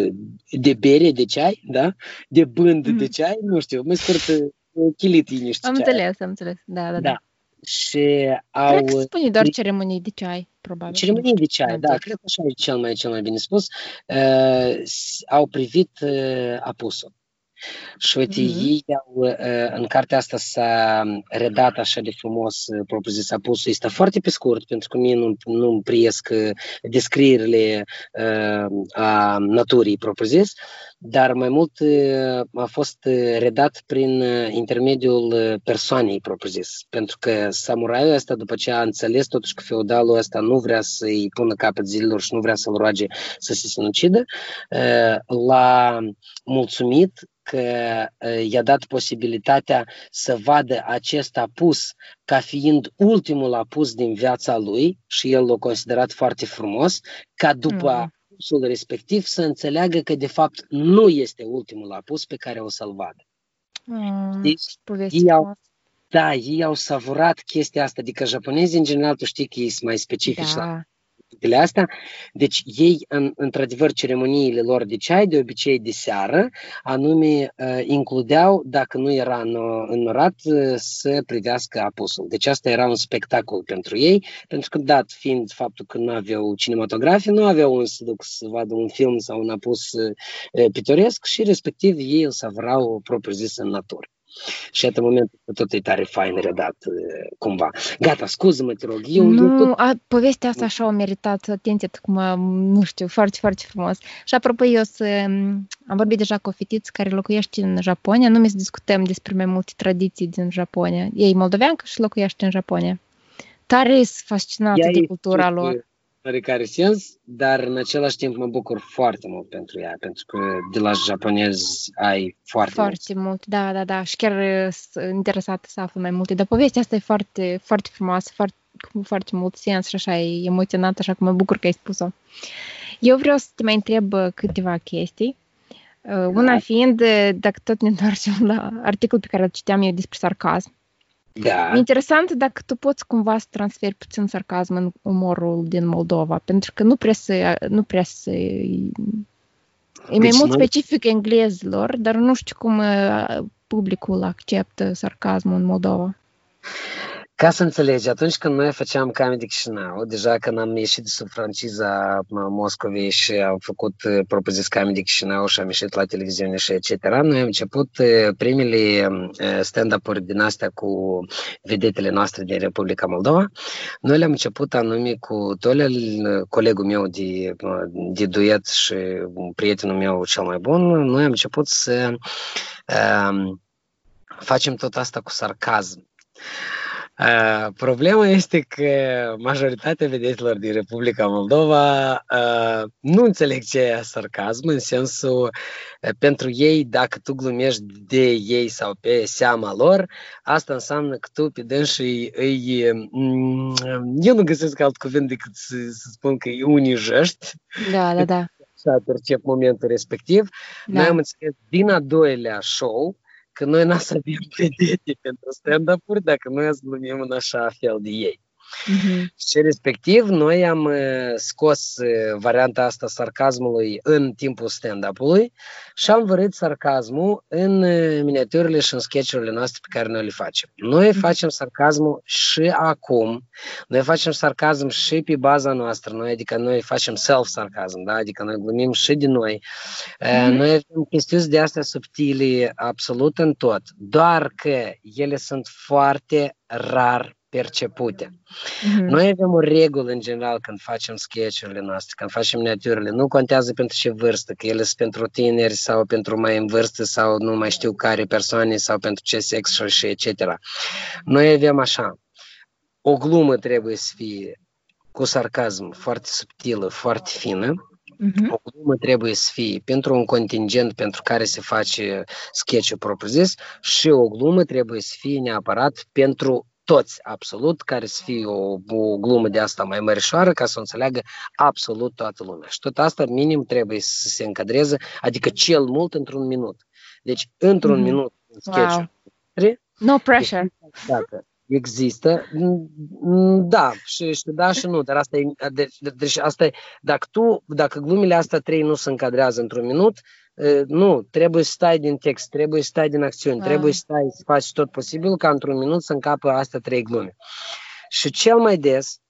de bere de ceai, da? de bând mm. de ceai, nu știu, mai scurt, chilit niște Am ceai. înțeles, am înțeles, da, da, da. da și au... Cred că spune doar ceremonii de ceai, probabil. Ceremonii de ceai, da, cred că așa e cel mai, cel mai bine spus. Uh, au privit uh, apusul. Și uite, mm-hmm. ei au, uh, în cartea asta s-a redat așa de frumos propriu-zis apusul. Este foarte pe scurt, pentru că mie nu, nu-mi priesc descrierile uh, a naturii propriu-zis, dar mai mult a fost redat prin intermediul persoanei propriu-zis, pentru că samuraiul ăsta, după ce a înțeles totuși că feudalul ăsta nu vrea să-i pună capăt zilelor și nu vrea să-l roage să se sinucidă, l-a mulțumit că i-a dat posibilitatea să vadă acest apus ca fiind ultimul apus din viața lui și el l-a considerat foarte frumos, ca după mm apusul respectiv să înțeleagă că de fapt nu este ultimul apus pe care o să-l vadă. Mm, deci, ei au, da, ei au savurat chestia asta, adică japonezii în general, tu știi că ei sunt mai specifici da. la chestiile astea. Deci ei, în, într-adevăr, ceremoniile lor de ceai, de obicei de seară, anume uh, includeau, dacă nu era înnorat, uh, să privească apusul. Deci asta era un spectacol pentru ei, pentru că, dat fiind faptul că nu aveau cinematografie, nu aveau un să duc să vadă un film sau un apus uh, pitoresc și, respectiv, ei îl savrau propriu-zis în natură. Și iată momentul că tot e tare fain redat cumva. Gata, scuză-mă, te rog. Eu, nu, eu tot... a, povestea asta așa a meritat atenție, cum, nu știu, foarte, foarte frumos. Și apropo, eu să, am vorbit deja cu o fetiță care locuiește în Japonia, nu mi să discutăm despre mai multe tradiții din Japonia. Ei moldoveancă și locuiește în Japonia. Tare fascinată de cultura lor care sens, dar în același timp mă bucur foarte mult pentru ea, pentru că de la japonez ai foarte, foarte mult. mult. Da, da, da, și chiar sunt interesată să aflu mai multe, dar povestea asta e foarte, foarte frumoasă, foarte, cu foarte mult sens și așa e emoționată, așa că mă bucur că ai spus-o. Eu vreau să te mai întreb câteva chestii. Uh, una da. fiind, dacă tot ne întoarcem la articolul pe care îl citeam eu despre sarcasm, da. E interesant dacă tu poți cumva să transferi puțin sarcasm în umorul din Moldova, pentru că nu prea să, nu prea să E deci mai mult noi... specific englezilor, dar nu știu cum uh, publicul acceptă sarcasmul în Moldova. Ca să înțelegi, atunci când noi făceam Comedy Chișinău, deja când am ieșit de sub franciza Moscovei și am făcut uh, propozis Comedy Chișinău și am ieșit la televiziune și etc., noi am început uh, primele uh, stand-up-uri din astea cu vedetele noastre din Republica Moldova. Noi le-am început anume cu Tolel, colegul meu de, de duet și prietenul meu cel mai bun. Noi am început să um, facem tot asta cu sarcasm. Uh, problema este că majoritatea vedetilor din Republica Moldova uh, nu înțeleg ce e sarcasm, în sensul, uh, pentru ei, dacă tu glumești de ei sau pe seama lor, asta înseamnă că tu pe dânsii îi... Mm, eu nu găsesc alt cuvânt decât să, să spun că îi unijești. Da, da, da. Așa percep momentul respectiv. Da. Noi am înțeles din a doilea show, că noi n să avem *laughs* vedete pentru stand-up-uri dacă noi ați glumim în așa fel de ei. Uh-huh. Și respectiv, noi am uh, scos uh, varianta asta sarcasmului în timpul stand-up-ului și am vărit sarcasmul în uh, miniaturile și în sketchurile noastre pe care noi le facem. Noi uh-huh. facem sarcasmul și acum, noi facem sarcasm și pe baza noastră, noi, adică noi facem self-sarcasm, da? adică noi glumim și de noi. Uh-huh. Noi avem chestiuni de astea subtile absolut în tot, doar că ele sunt foarte rar percepute. Mm-hmm. Noi avem o regulă în general când facem sketch-urile noastre, când facem miniaturile. Nu contează pentru ce vârstă, că ele sunt pentru tineri sau pentru mai în vârstă sau nu mai știu care persoane sau pentru ce sex și etc. Noi avem așa, o glumă trebuie să fie cu sarcasm foarte subtilă, foarte fină, Uh-huh. O glumă trebuie să fie pentru un contingent pentru care se face sketch-ul propriu-zis și o glumă trebuie să fie neapărat pentru toți, absolut, care să fie o, o glumă de asta mai mărișoară ca să o înțeleagă absolut toată lumea. Și tot asta minim trebuie să se încadreze, adică cel mult într-un minut. Deci, într-un mm. minut în sketch wow. No pressure. Dacă există, da, și, și da și nu, dar asta e, deci, deci asta e, dacă tu, dacă glumile astea trei nu se încadrează într-un minut, nu, trebuie să stai din text, trebuie să stai din acțiuni, ah. trebuie să stai să faci tot posibil ca într-un minut să încapă astea trei glume. Și cel mai des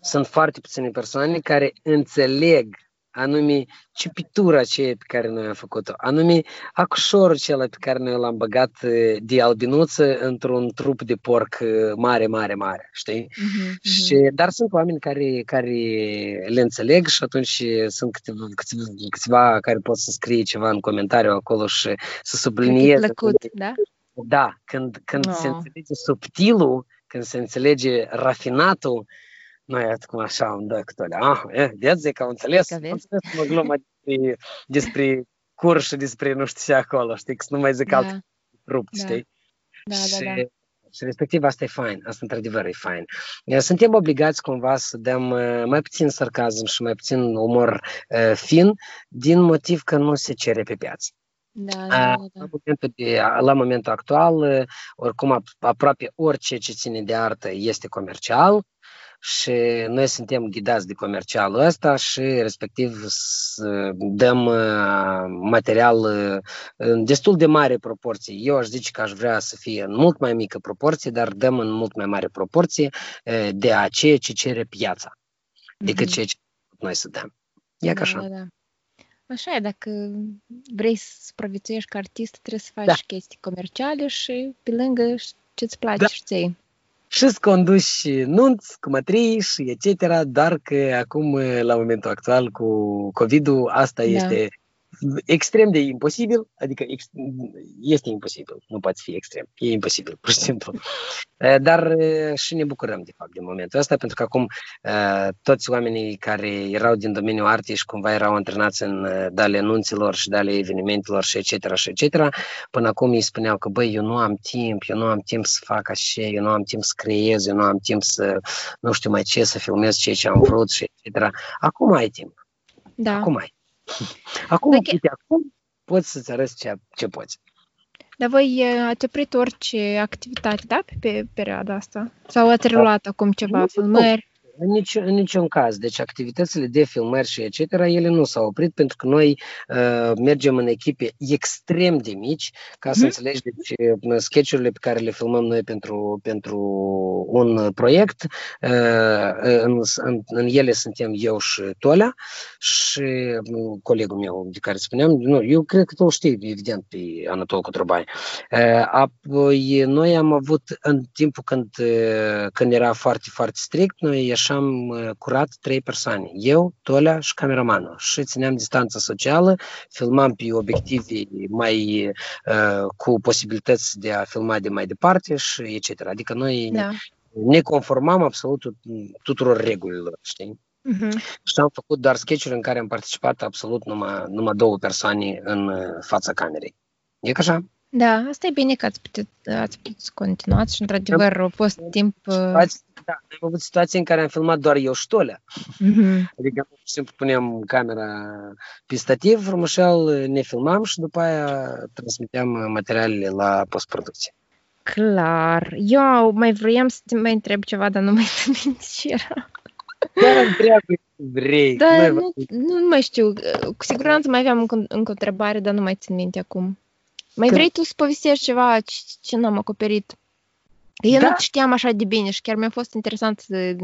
sunt foarte puține persoane care înțeleg anume cipitura aceea pe care noi am făcut-o, anume acușorul acela pe care noi l-am băgat de albinuță într-un trup de porc mare, mare, mare, știi? Uh-huh, uh-huh. Și, dar sunt oameni care, care le înțeleg și atunci sunt câteva, câteva, câteva care pot să scrie ceva în comentariu acolo și să sublinieze. Plăcut, da? Da, când, când oh. se înțelege subtilul, când se înțelege rafinatul, noi acum așa am dat câte Ah, e, vedeți că au înțeles, am înțeles mă glumă despre, despre curs și despre nu știu ce acolo, știi, că nu mai zic da. alt rupt, da. știi? Da, și, da, da. Și respectiv asta e fain, asta într-adevăr e fain. Suntem obligați cumva să dăm mai puțin sarcasm și mai puțin umor uh, fin din motiv că nu se cere pe piață. Da, da, da. La, momentul de, la momentul actual, oricum aproape orice ce ține de artă este comercial, și noi suntem ghidați de comercialul ăsta și respectiv dăm material în destul de mare proporție. Eu aș zice că aș vrea să fie în mult mai mică proporție, dar dăm în mult mai mare proporție de a ceea ce cere piața decât mm-hmm. ceea ce noi să dăm. E ca așa. Da, da. Așa e, dacă vrei să supraviețuiești ca artist, trebuie să faci da. chestii comerciale și pe lângă ce-ți place da. și ție și să conduci nunți cu mătrii și etc., dar că acum, la momentul actual, cu COVID-ul, asta da. este extrem de imposibil, adică ex, este imposibil, nu poate fi extrem, e imposibil, pur și simplu. Dar și ne bucurăm, de fapt, de momentul ăsta, pentru că acum toți oamenii care erau din domeniul artei și cumva erau antrenați în dale anunților și dale evenimentelor și etc. și etc. Până acum îi spuneau că, băi, eu nu am timp, eu nu am timp să fac așa, eu nu am timp să creez, eu nu am timp să, nu știu mai ce, să filmez ceea ce am vrut și etc. Acum ai timp. Da. Acum ai. Acum, Dacă... uite, acum poți să-ți arăți ce, ce poți. Dar voi ați oprit orice activitate, da, pe perioada asta? Sau ați reluat acum ceva, filmări? În, nici, în niciun caz. Deci activitățile de filmări și etc., ele nu s-au oprit pentru că noi uh, mergem în echipe extrem de mici, ca să mm. înțelegi, deci uh, sketchurile pe care le filmăm noi pentru, pentru un proiect, uh, în, în, în ele suntem eu și Tolea și uh, colegul meu de care spuneam, nu, eu cred că tu știi, evident, pe Anatol Cotrubai. Uh, apoi noi am avut în timpul când, uh, când era foarte, foarte strict, noi așa am curat trei persoane. Eu, Tolea și cameramanul. Și țineam distanța socială, filmam pe obiective mai uh, cu posibilități de a filma de mai departe și etc. Adică noi da. ne conformam absolut tuturor regulilor, știi? Uh-huh. Și am făcut doar sketch în care am participat absolut numai, numai două persoane în fața camerei. E ca așa? Da, asta e bine că ați putut, ați putut să continuați și, într-adevăr, a fost timp... Situații, da, am avut situații în care am filmat doar eu și Tolea. Mm-hmm. Adică, pur și simplu, puneam camera pe stativ, frumușel, ne filmam și după aia transmiteam materialele la postproducție. Clar. Eu mai vroiam să te mai întreb ceva, dar nu mai *laughs* țin minte ce era. Da, întreabă vrei. Da, nu, nu mai știu. Cu siguranță mai aveam încă, încă o întrebare, dar nu mai țin minte acum. Mai vrei tu să povestești ceva ce, ce n-am acoperit? Eu da. nu știam așa de bine și chiar mi-a fost interesant să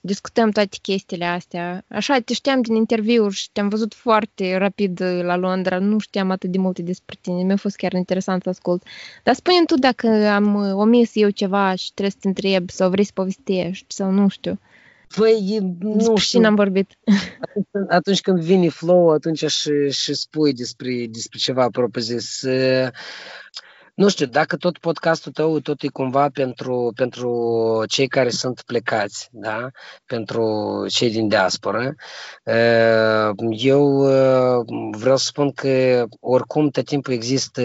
discutăm toate chestiile astea. Așa, te știam din interviuri și te-am văzut foarte rapid la Londra, nu știam atât de multe despre tine, mi-a fost chiar interesant să ascult. Dar spune tu dacă am omis eu ceva și trebuie să te întreb sau vrei să povestești sau nu știu. Păi, nu știu. n-am vorbit. Atunci, atunci când vine flow, atunci și, și spui despre, despre ceva propriu-zis. Nu știu, dacă tot podcastul tău tot e cumva pentru, pentru cei care sunt plecați, da? pentru cei din diaspora, eu vreau să spun că oricum tot timpul există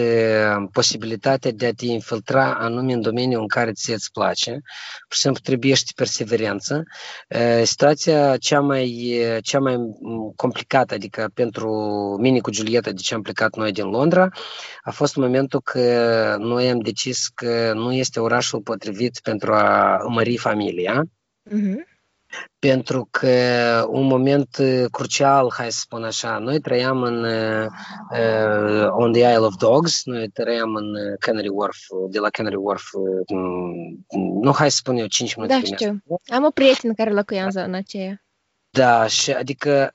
posibilitatea de a te infiltra anume în domeniul în care ți îți place. Pur și simplu trebuie și perseverență. Situația cea mai, cea mai complicată, adică pentru mine cu Giulieta, de ce am plecat noi din Londra, a fost momentul că noi am decis că nu este orașul potrivit pentru a mări familia. Uh-huh. Pentru că un moment crucial, hai să spun așa, noi trăiam în uh, on the Isle of Dogs, noi trăiam în Canary Wharf, de la Canary Wharf, nu hai să spun eu 5 minute. Da, știu. Am o prietenă care locuia în zona aceea. Da, și adică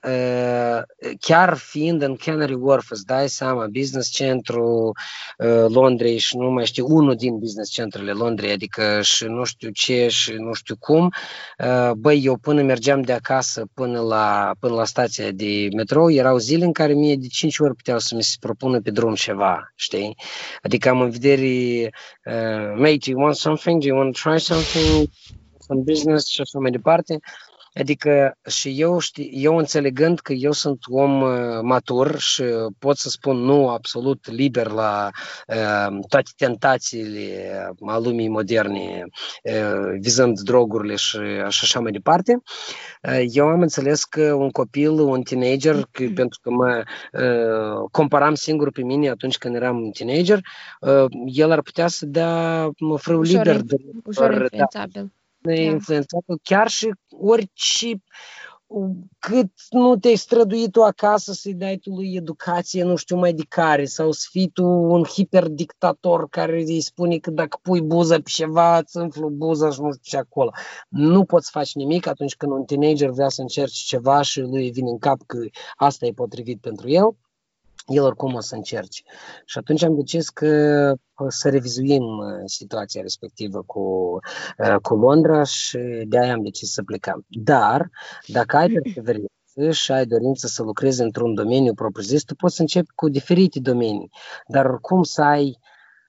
chiar fiind în Canary Wharf, îți dai seama, business centru Londrei și nu mai știu, unul din business centrele Londrei, adică și nu știu ce și nu știu cum, băi, eu până mergeam de acasă până la, până la stația de metrou, erau zile în care mie de 5 ori puteau să mi se propună pe drum ceva, știi? Adică am în vedere, uh, mate, you want something? Do you want to try something? Some business și așa mai departe. Adică și eu, știi, eu înțelegând că eu sunt om uh, matur și pot să spun nu absolut liber la uh, toate tentațiile a lumii moderne, uh, vizând drogurile și așa mai departe, uh, eu am înțeles că un copil, un teenager, că, mm-hmm. pentru că mă uh, comparam singur pe mine atunci când eram teenager, uh, el ar putea să dea frâu liber. De, ușor influențabil. Da ne influențat chiar și orice cât nu te-ai străduit tu acasă să-i dai tu lui educație, nu știu mai de care, sau să fii tu un hiperdictator care îi spune că dacă pui buza pe ceva, îți înflu buza și nu știu ce acolo. Nu poți face nimic atunci când un teenager vrea să încerci ceva și lui vine în cap că asta e potrivit pentru el el oricum o să încerci. Și atunci am decis că să revizuim uh, situația respectivă cu, uh, cu Londra și de aia am decis să plecăm. Dar, dacă ai perseverență și ai dorință să lucrezi într-un domeniu propriu-zis, tu poți să începi cu diferite domenii, dar oricum să ai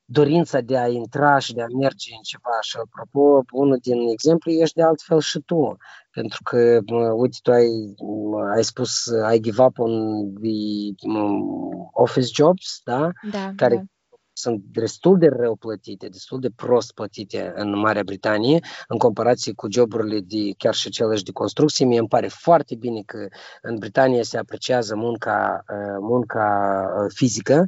dorința de a intra și de a merge în ceva. Și apropo, unul din exemplu ești de altfel și tu. Pentru că, uite, tu ai, ai spus, ai give up on the office jobs, da? Da, Care da sunt destul de rău plătite, destul de prost plătite în Marea Britanie, în comparație cu joburile de chiar și cele de construcție. Mie îmi pare foarte bine că în Britania se apreciază munca, munca fizică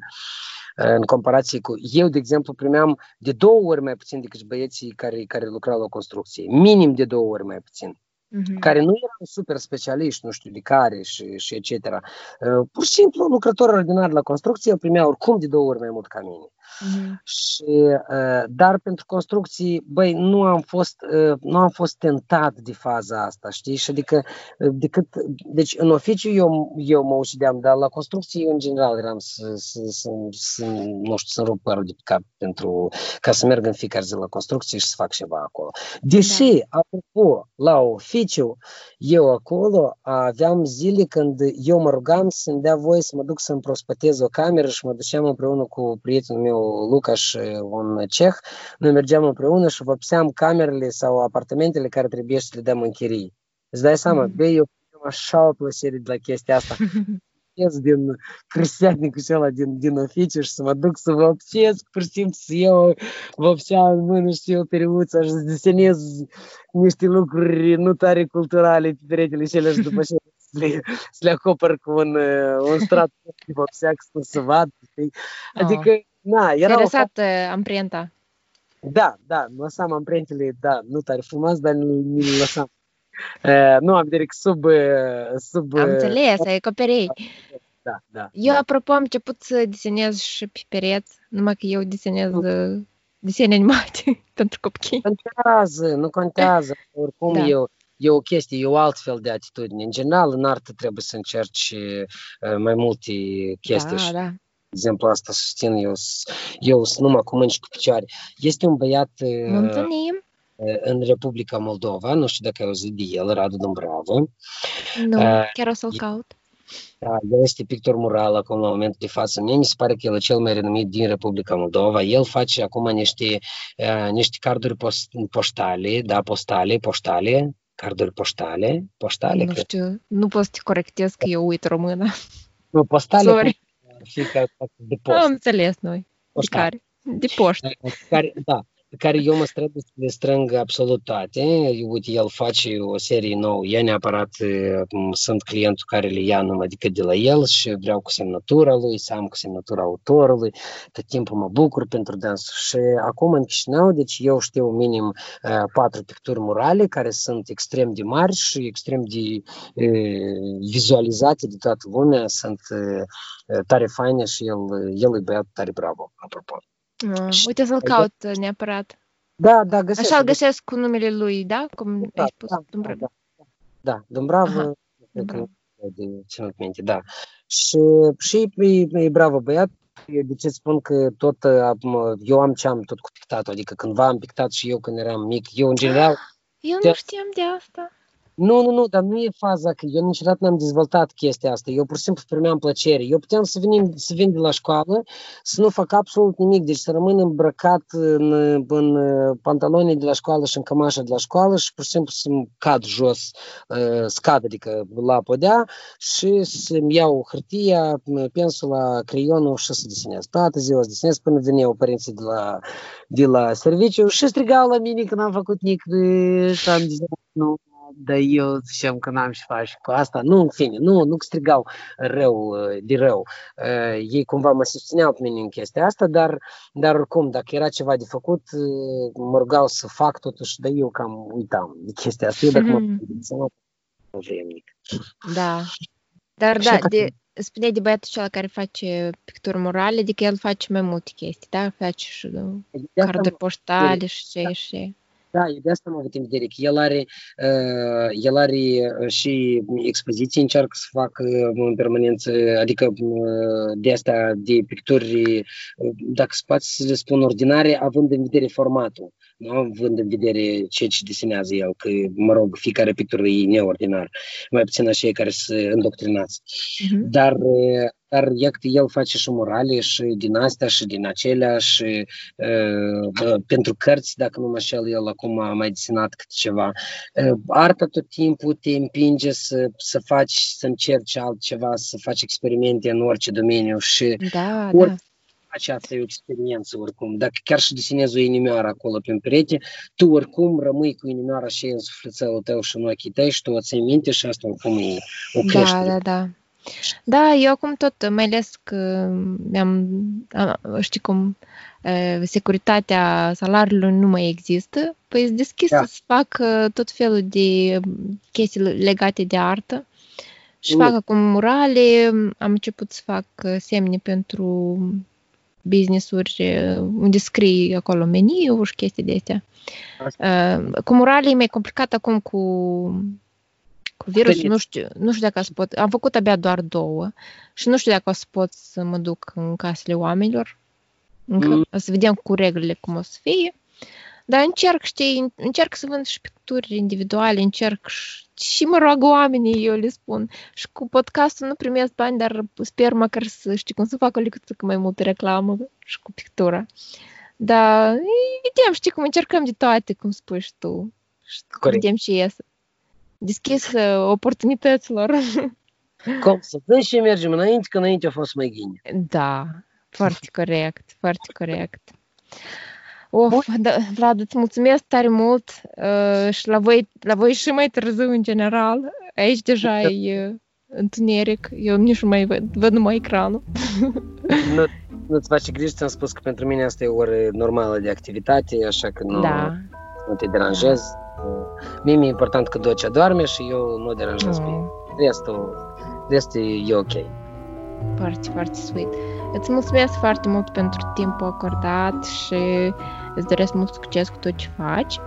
în comparație cu... Eu, de exemplu, primeam de două ori mai puțin decât băieții care, care lucrau la construcție. Minim de două ori mai puțin uh-huh. care nu erau super specialiști, nu știu, de care și, și etc. Uh, pur și simplu, lucrători ordinari la construcție primeau oricum de două ori mai mult ca mine. Uh-huh. Și, uh, dar pentru construcții, băi, nu am fost, uh, nu am fost tentat de faza asta, știi? Și adică, uh, decât, deci în oficiu eu, eu mă ucideam, dar la construcții eu în general eram să, să, să, să nu știu, să rup părul de pe cap pentru, ca să merg în fiecare zi la construcții și să fac ceva acolo. Deși, da. apropo, la oficiu, eu acolo aveam zile când eu mă rugam să-mi dea voie să mă duc să-mi prospătez o cameră și mă duceam împreună cu prietenul meu Lucas, un ceh, noi mergeam împreună și vopseam camerele sau apartamentele care trebuie să le dăm în chirii. Îți dai seama, mm-hmm. băi, eu așa o plăcere de la chestia asta. ies *laughs* din cristianicul ăla din, din oficiu și să mă duc să vopsesc, pur și simplu să iau vopsea în mână și eu periuța și să desenez niște lucruri nu tare culturale pe peretele cele și după ce *laughs* să le, să le acopăr cu un, un strat de vopsea să, să vad. Adică oh. Na, era Ai lăsat o... amprenta. Da, da, lăsam amprentele, da, nu tare frumos, dar nu le lăsam. Uh, nu am direct sub... sub am înțeles, ai acoperei. Da, da. Eu, da. apropo, am început să desenez și pe pereți, numai că eu desenez mm. desene animate *laughs* pentru copii. Nu contează, nu contează. Oricum, da. eu, e o chestie, e o altfel de atitudine. În general, în artă trebuie să încerci mai multe chestii. Da, da. De exemplu, asta susțin eu, eu sunt numai cu mâini și cu picioare. Este un băiat Mulțumim. în Republica Moldova, nu știu dacă ai auzit de el, Radu Dumbravă. Nu, uh, chiar o să-l caut. Da, el este pictor mural acum la momentul de față. Mie mi se pare că el e cel mai renumit din Republica Moldova. El face acum niște, uh, niște carduri post, poștale, da, postale, poștale, carduri poștale, poștale. Nu știu, nu pot să te corectez că eu uit română. Nu, postale, Sorry. Fiecare de post. Am înțeles noi. Poștale. De care? De poștă. Care, da, pe care eu mă străduiesc să le strâng absolut toate. Uite, el face o serie nouă, e neapărat sunt clientul care le ia numai decât de la el și vreau cu semnătura lui, să am cu semnătura autorului, tot timpul mă bucur pentru dans. Și acum în Chișinău, deci eu știu minim uh, patru picturi murale care sunt extrem de mari și extrem de uh, vizualizate de toată lumea, sunt uh, tare faine și el, el e băiat tare bravo, apropo. Uh, uite să-l caut uh, neapărat. Da, da, găsesc. Așa-l găsesc cu numele lui, da? Cum da, ai spus, da, Dumbrav. Da, da, da, Dumbrav, de ținut minte, da. Și, și e, e bravo băiat, de ce spun că tot eu am ce am tot cu pictatul, adică cândva am pictat și eu când eram mic, eu în general... Eu nu știam de asta. Nu, nu, nu, dar nu e faza că eu niciodată n-am dezvoltat chestia asta. Eu pur și simplu primeam plăcere. Eu puteam să, venim, să vin de la școală, să nu fac absolut nimic, deci să rămân îmbrăcat în, în pantaloni de la școală și în cămașă de la școală și pur și simplu să-mi cad jos, uh, scad, adică la podea și să-mi iau hârtia, pensula, creionul și să desenez. Toată ziua să desenez până veneau părinții de la, de la serviciu și strigau la mine că n-am făcut nic și am zis, nu, dar eu ziceam că n-am și faci cu asta. Nu, în fine, nu, nu strigau rău de rău. Ei cumva mă susțineau pe mine în chestia asta, dar, dar oricum, dacă era ceva de făcut, mă rugau să fac totuși, dar eu cam uitam de chestia asta. Eu dacă mă nu vrem Da. Dar da, de, spuneai de băiatul acela care face picturi morale, adică el face mai multe chestii, da? Face și carduri poștale și ce și da, e de asta mă văd în vedere, că el are, uh, el are și expoziții, încearcă să facă în permanență, adică uh, de asta de picturi, dacă se poate să le spun ordinare, având în vedere formatul nu având în vedere ce ce desenează el, că, mă rog, fiecare pictură e neordinar, mai puțin așa care să îndoctrinați. Uh-huh. Dar, dar iată, el face și morale și din astea și din acelea și uh, pentru cărți, dacă nu mă șel, el acum a mai desenat câte ceva. Uh, arta tot timpul te împinge să, să faci, să încerci altceva, să faci experimente în orice domeniu și da, orice, da aceasta e o experiență oricum. Dacă chiar și desenezi o inimioară acolo pe perete, tu oricum rămâi cu inimioara și în sufletelul tău și în ochii tăi și tu o ții minte și asta oricum e o creștere. Da, da, da. Da, eu acum tot, mai ales că mi-am, știi cum, securitatea salariului nu mai există, păi sunt deschis da. să fac tot felul de chestii legate de artă și fac acum murale, am început să fac semne pentru business-uri unde scrii acolo meniu și chestii de astea. Uh, cu murale e mai complicat acum cu, cu virus, nu știu, nu știu dacă o să pot, am făcut abia doar două și nu știu dacă o să pot să mă duc în casele oamenilor. Încă, mm. O să vedem cu regulile cum o să fie. Dar încerc, știi, încerc să vând și picturi individuale, încerc și mă rog oamenii, eu le spun. Și cu podcastul nu primesc bani, dar sper măcar să știi cum să fac o licuță mai multă reclamă și cu pictura. Dar vedem, știi cum încercăm de toate, cum spui și tu. Și Corect. vedem și iese. Deschis uh, oportunităților. *laughs* Cum să dăm și mergem înainte, că înainte a fost mai bine. Da, foarte corect, foarte corect. Of, da, Vlad, îți mulțumesc tare mult uh, și la voi, la voi și mai târziu în general. Aici deja e uh, întuneric, eu nici nu mai văd, văd numai ecranul. *laughs* Nu, nu-ți face griji, ți-am spus că pentru mine asta e o oră normală de activitate, așa că nu, Da. nu te deranjez. Mie mi-e important că Docea doarme și eu nu o deranjez pe Oh, ea. Restul, restul e ok. foarte, foarte sweet. Îți mulțumesc foarte mult pentru timpul acordat și îți doresc mult succes cu tot ce faci.